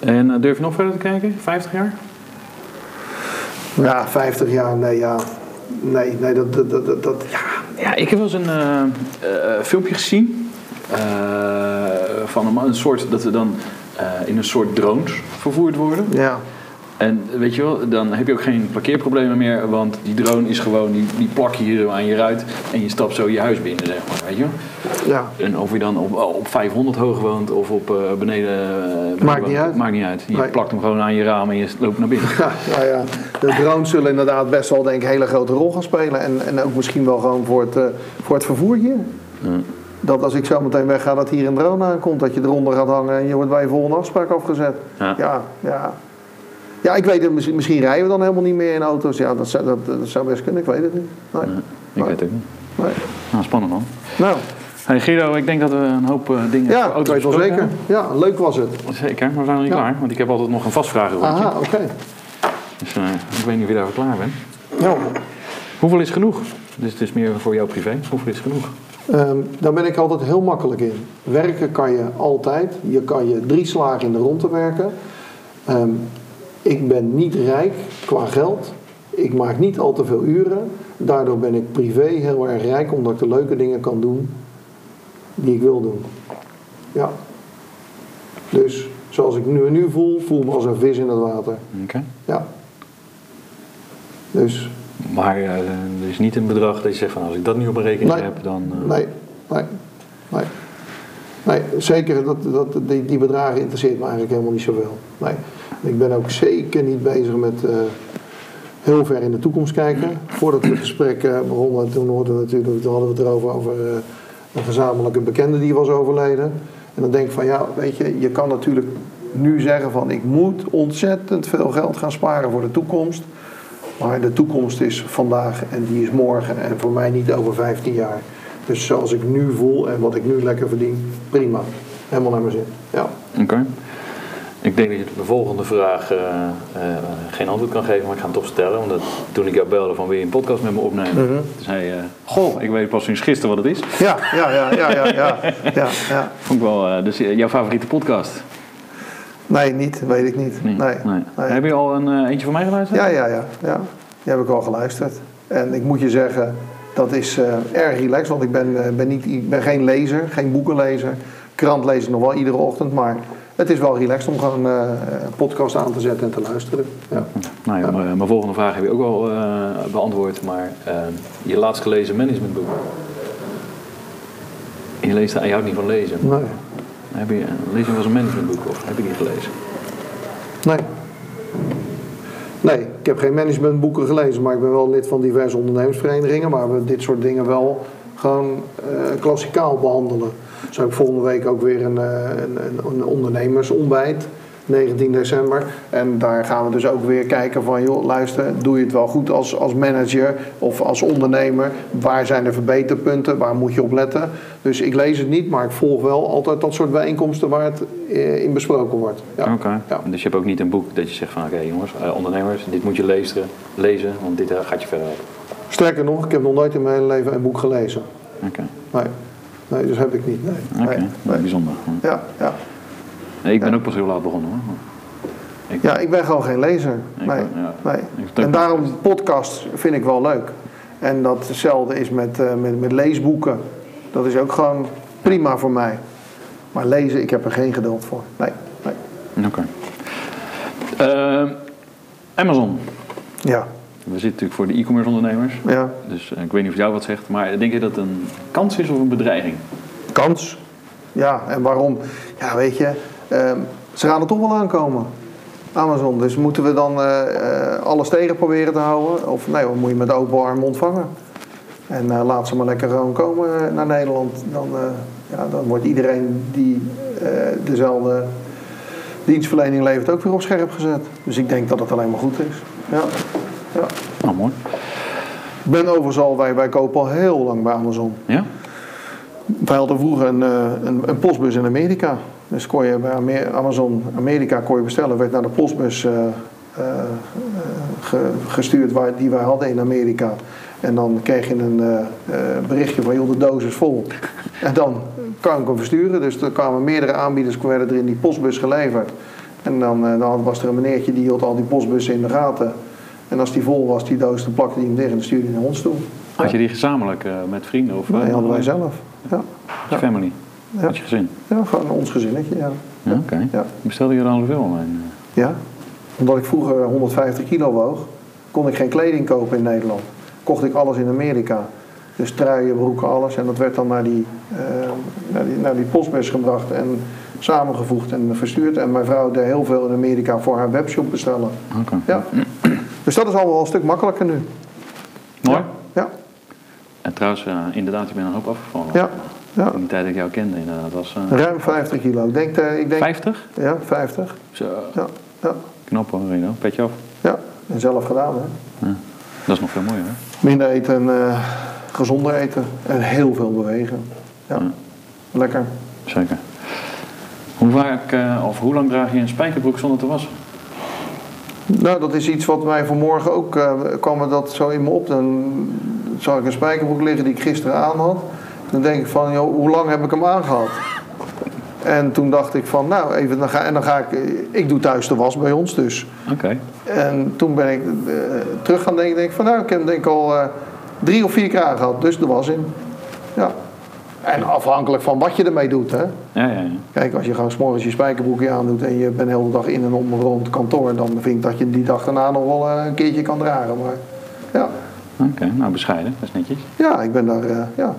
B: En eh, durf je nog verder te kijken? 50 jaar?
C: ja. 50 jaar, nee, ja. Nee, nee dat, dat, dat, dat ja.
B: Ja, ik heb wel eens een eh, eh, filmpje gezien eh, van een, een soort dat we dan eh, in een soort drones vervoerd worden.
C: ja.
B: En weet je wel, dan heb je ook geen parkeerproblemen meer, want die drone is gewoon, die, die plak je hier zo aan je ruit en je stapt zo je huis binnen, zeg maar, weet je
C: ja.
B: En of je dan op, op 500 hoog woont of op eh, beneden, eh, beneden
C: Maakt niet uit.
B: Maakt niet uit. Je
C: Nee.
B: plakt hem gewoon aan je raam en je loopt naar binnen.
C: Ja, nou ja, de drones zullen inderdaad best wel denk ik, een hele grote rol gaan spelen. En, en ook misschien wel gewoon voor het, eh, voor het vervoer hier. Dat als ik zo meteen wegga, dat hier een drone aankomt. Dat je eronder gaat hangen en je wordt bij je volgende afspraak afgezet.
B: Ja.
C: ja. ja. Ja, ik weet het, misschien, misschien rijden we dan helemaal niet meer in auto's. Ja, dat zou, dat, dat zou best kunnen, ik weet het niet. Nee.
B: Ik weet het ook niet.
C: Nee.
B: Nou, spannend man.
C: Nou,
B: Hey Guido, ik denk dat we een hoop eh, dingen
C: ja, ik
B: auto's
C: wel zeker. Ja, leuk was het.
B: Zeker, maar we zijn nog niet
C: Ja.
B: klaar, want ik heb altijd nog een vastvragenrondje.
C: Aha, oké.
B: Dus eh, ik weet niet of je daarvoor klaar bent.
C: Ja.
B: Hoeveel is genoeg? Dus het is meer voor jou privé. Hoeveel is genoeg?
C: Ehm, daar ben ik altijd heel makkelijk in. Werken kan je altijd. Je kan je drie slagen in de ronde werken. Ehm, ik ben niet rijk qua geld. Ik maak niet al te veel uren. Daardoor ben ik privé heel erg rijk omdat ik de leuke dingen kan doen die ik wil doen. Ja. Dus zoals ik nu, nu voel, voel me als een vis in het water.
B: Oké.
C: Ja. Dus
B: Maar eh, er is niet een bedrag dat je zegt van als ik dat nu op een rekening
C: Nee.
B: heb, dan... eh,
C: Nee, nee, nee. Nee, zeker, dat, dat, die, die bedragen interesseert me eigenlijk helemaal niet zoveel. Nee. Ik ben ook zeker niet bezig met eh, heel ver in de toekomst kijken. Voordat we het gesprek eh, begonnen, toen, hoorden we natuurlijk, hadden we het erover over eh, een gezamenlijke bekende die was overleden. En dan denk ik van ja, weet je, je kan natuurlijk nu zeggen van ik moet ontzettend veel geld gaan sparen voor de toekomst. Maar de toekomst is vandaag en die is morgen en voor mij niet over 15 jaar. Dus zoals ik nu voel en wat ik nu lekker verdien, prima. Helemaal naar mijn zin. Ja.
B: Oké. Ik denk dat je de volgende vraag eh, eh, geen antwoord kan geven, maar ik ga hem toch stellen. Omdat toen ik jou belde van wil je een podcast met me opnemen,
C: Mhm.
B: toen zei je, goh, ik weet pas sinds gisteren wat het is.
C: Ja, ja, ja, ja, ja, ja, ja, ja.
B: Vond ik wel, eh, dus eh, jouw favoriete podcast?
C: Nee, niet, weet ik niet. Nee.
B: Nee.
C: nee.
B: Heb je al een eh, eentje van mij geluisterd?
C: Ja, ja, ja, ja. Die heb ik al geluisterd. En ik moet je zeggen, dat is eh, erg relaxed, want ik ben, eh, ben, niet, ik ben geen lezer, geen boekenlezer. Krant lees ik nog wel iedere ochtend, maar het is wel relaxed om gewoon eh, een podcast aan te zetten en te luisteren. Ja.
B: Nou ja, mijn, mijn volgende vraag heb je ook al eh, beantwoord, maar eh, je laatst gelezen managementboek. En je, leest, je houdt niet van lezen.
C: Nee.
B: Heb je, lees je wel eens een managementboek of heb je die gelezen?
C: Nee. Nee, ik heb geen managementboeken gelezen, maar ik ben wel lid van diverse ondernemersverenigingen waar we dit soort dingen wel gewoon klassikaal behandelen. Zo heb ik volgende week ook weer een, eh, een, een, ondernemersontbijt, 19 december. En daar gaan we dus ook weer kijken van, joh, luister, doe je het wel goed als, als manager of als ondernemer? Waar zijn de verbeterpunten? Waar moet je op letten? Dus ik lees het niet, maar ik volg wel altijd dat soort bijeenkomsten waar het eh, in besproken wordt. Ja.
B: Oké.
C: Ja.
B: Dus je hebt ook niet een boek dat je zegt van oké jongens, eh, ondernemers, dit moet je lezen, lezen want dit gaat je verder.
C: Sterker nog, ik heb nog nooit in mijn hele leven een boek gelezen.
B: Oké,
C: Nee, nee dus heb ik niet. Nee.
B: oké,
C: Nee. Nee.
B: bijzonder.
C: Ja, ja.
B: Nee, ik ben
C: Ja.
B: ook pas heel laat begonnen hoor. Ik,
C: ja, ik ben gewoon geen lezer.
B: Ik
C: Nee. nee. En daarom podcasts vind ik wel leuk. En dat hetzelfde is met, eh, met, met leesboeken. Dat is ook gewoon prima voor mij. Maar lezen, ik heb er geen geduld voor. Nee, nee.
B: Oké. Eh, Amazon.
C: Ja,
B: We zitten natuurlijk voor de e-commerce ondernemers.
C: ja.
B: Dus eh, ik weet niet of jou wat zegt, maar denk je dat het een kans is of een bedreiging?
C: Kans. Ja, en waarom? Ja, weet je, ehm, ze gaan er toch wel aankomen. Amazon. Dus moeten we dan eh, alles tegen proberen te houden? Of nee, dan moet je met open arm ontvangen. En laat ze maar lekker gewoon komen naar Nederland. Dan, ja, dan wordt iedereen die dezelfde dienstverlening levert ook weer op scherp gezet. Dus ik denk dat het alleen maar goed is. Ja. Ja.
B: Nou, mooi.
C: Ik ben overigens al, wij, wij kopen al heel lang bij Amazon.
B: Ja?
C: Wij hadden vroeger een, eh, een, een postbus in Amerika. Dus kon je bij Amazon Amerika kon je bestellen, werd naar de postbus eh, eh, ge- gestuurd waar, die wij hadden in Amerika. En dan kreeg je een berichtje van joh, de doos is vol. En dan kan ik hem versturen. Dus er kwamen meerdere aanbieders werden er in die postbus geleverd. En dan, dan was er een meneertje die hield al die postbussen in de gaten. En als die vol was, die doos, dan plakte hij hem dicht en dan stuurde hij naar ons toe.
B: Had je die gezamenlijk eh, met vrienden of
C: Nee,
B: eh,
C: hadden wij zelf. Ja,
B: je family?
C: Ja.
B: Met je gezin?
C: ja gewoon ons gezinnetje, ja.
B: Ja, oké.
C: Ja.
B: Bestelde je er al zoveel online?
C: Ja, omdat ik vroeger 150 kilo woog, kon ik geen kleding kopen in Nederland. Kocht ik alles in Amerika. Dus truien, broeken, alles. En dat werd dan naar die, eh, naar die, naar die postbus gebracht en samengevoegd en verstuurd. En mijn vrouw deed heel veel in Amerika voor haar webshop bestellen.
B: Oké.
C: Ja. Dus dat is allemaal wel een stuk makkelijker nu.
B: Mooi.
C: Ja,
B: En trouwens, eh, inderdaad, je bent een hoop afgevallen.
C: ja, ja.
B: In de tijd dat ik jou kende, inderdaad. Was, eh,
C: Ruim 50 kilo. Ik denk, eh, ik denk
B: 50?
C: ja, 50.
B: Zo,
C: Ja, ja,
B: knap hoor, Reno. Petje af.
C: ja. En zelf gedaan, hè.
B: Ja. Dat is nog veel mooier, hè?
C: Minder eten en eh, gezonder eten. En heel veel bewegen. Ja. Lekker.
B: Zeker. Hoe vaak, eh, of hoe lang draag je een spijkerbroek zonder te wassen?
C: Nou, dat is iets wat mij vanmorgen ook eh, kwam me dat zo in me op. Dan zag ik een spijkerbroek liggen die ik gisteren aan had. Dan denk ik van, joh, hoe lang heb ik hem aangehad? En toen dacht ik van, nou, even, dan ga, en dan ga ik, ik doe thuis de was bij ons dus.
B: Oké.
C: En toen ben ik eh, terug gaan denken, denk ik van, nou, ik heb hem denk ik al eh, drie of vier keer aangehad, dus de was in. Ja. En afhankelijk van wat je ermee doet, hè.
B: Ja, ja, ja.
C: Kijk, als je gewoon 's morgens je spijkerbroekje aandoet en je bent de hele dag in en om rond kantoor, dan vind ik dat je die dag daarna nog wel eh, een keertje kan dragen. Maar ja,
B: Oké, nou bescheiden, dat is netjes.
C: ja ik ben daar, eh, ja,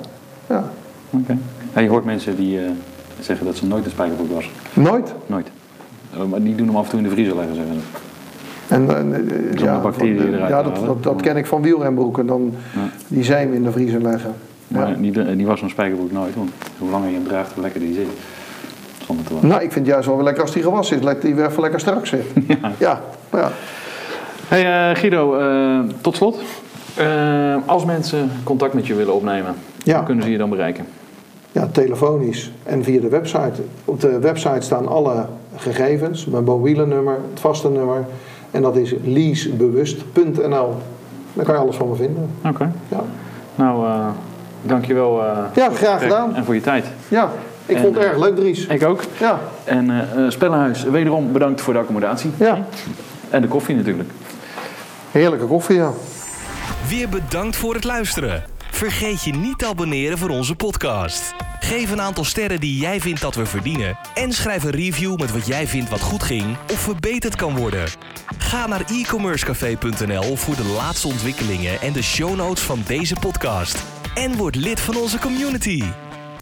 C: ja.
B: Oké. Ja, je hoort mensen die eh, zeggen dat ze nooit een spijkerbroek wassen.
C: Nooit.
B: Nooit. Maar die doen hem af en toe in de vriezer leggen, zeggen ze.
C: En, eh, ja,
B: bacteriën eruit
C: ja dat, dat, dat ken ik van wielrenbroeken. Dan die zeem in de vriezer leggen.
B: Maar
C: Ja.
B: die, die was zo'n spijkerbroek nooit, want hoe langer je hem draagt, hoe lekkerder die zit. Zonder te wassen.
C: Nou, ik vind het juist wel weer lekker als die gewassen is, dat die weer even lekker strak zit.
B: Ja.
C: Ja, ja.
B: Hey eh, Guido, eh, tot slot. Eh, als mensen contact met je willen opnemen,
C: Ja.
B: hoe kunnen ze je dan bereiken?
C: Ja, telefonisch en via de website. Op de website staan alle gegevens, mijn mobiele het vaste nummer. En dat is leasebewust.nl. Daar kan je alles van me vinden.
B: Oké.
C: Ja,
B: Nou, eh dankjewel. eh,
C: ja graag gedaan.
B: En voor je tijd.
C: Ja, ik
B: En,
C: vond het
B: eh,
C: erg leuk, Dries.
B: Ik ook.
C: Ja,
B: En eh eh, Spellenhuis, wederom bedankt voor de accommodatie.
C: ja.
B: En de koffie natuurlijk.
C: Heerlijke koffie, ja.
A: Weer bedankt voor het luisteren. Vergeet je niet te abonneren voor onze podcast. Geef een aantal sterren die jij vindt dat we verdienen. En schrijf een review met wat jij vindt wat goed ging of verbeterd kan worden. Ga naar e-commercecafé.nl voor de laatste ontwikkelingen en de show notes van deze podcast. En word lid van onze community.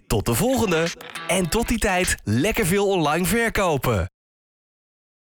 A: Tot de volgende. En tot die tijd lekker veel online verkopen.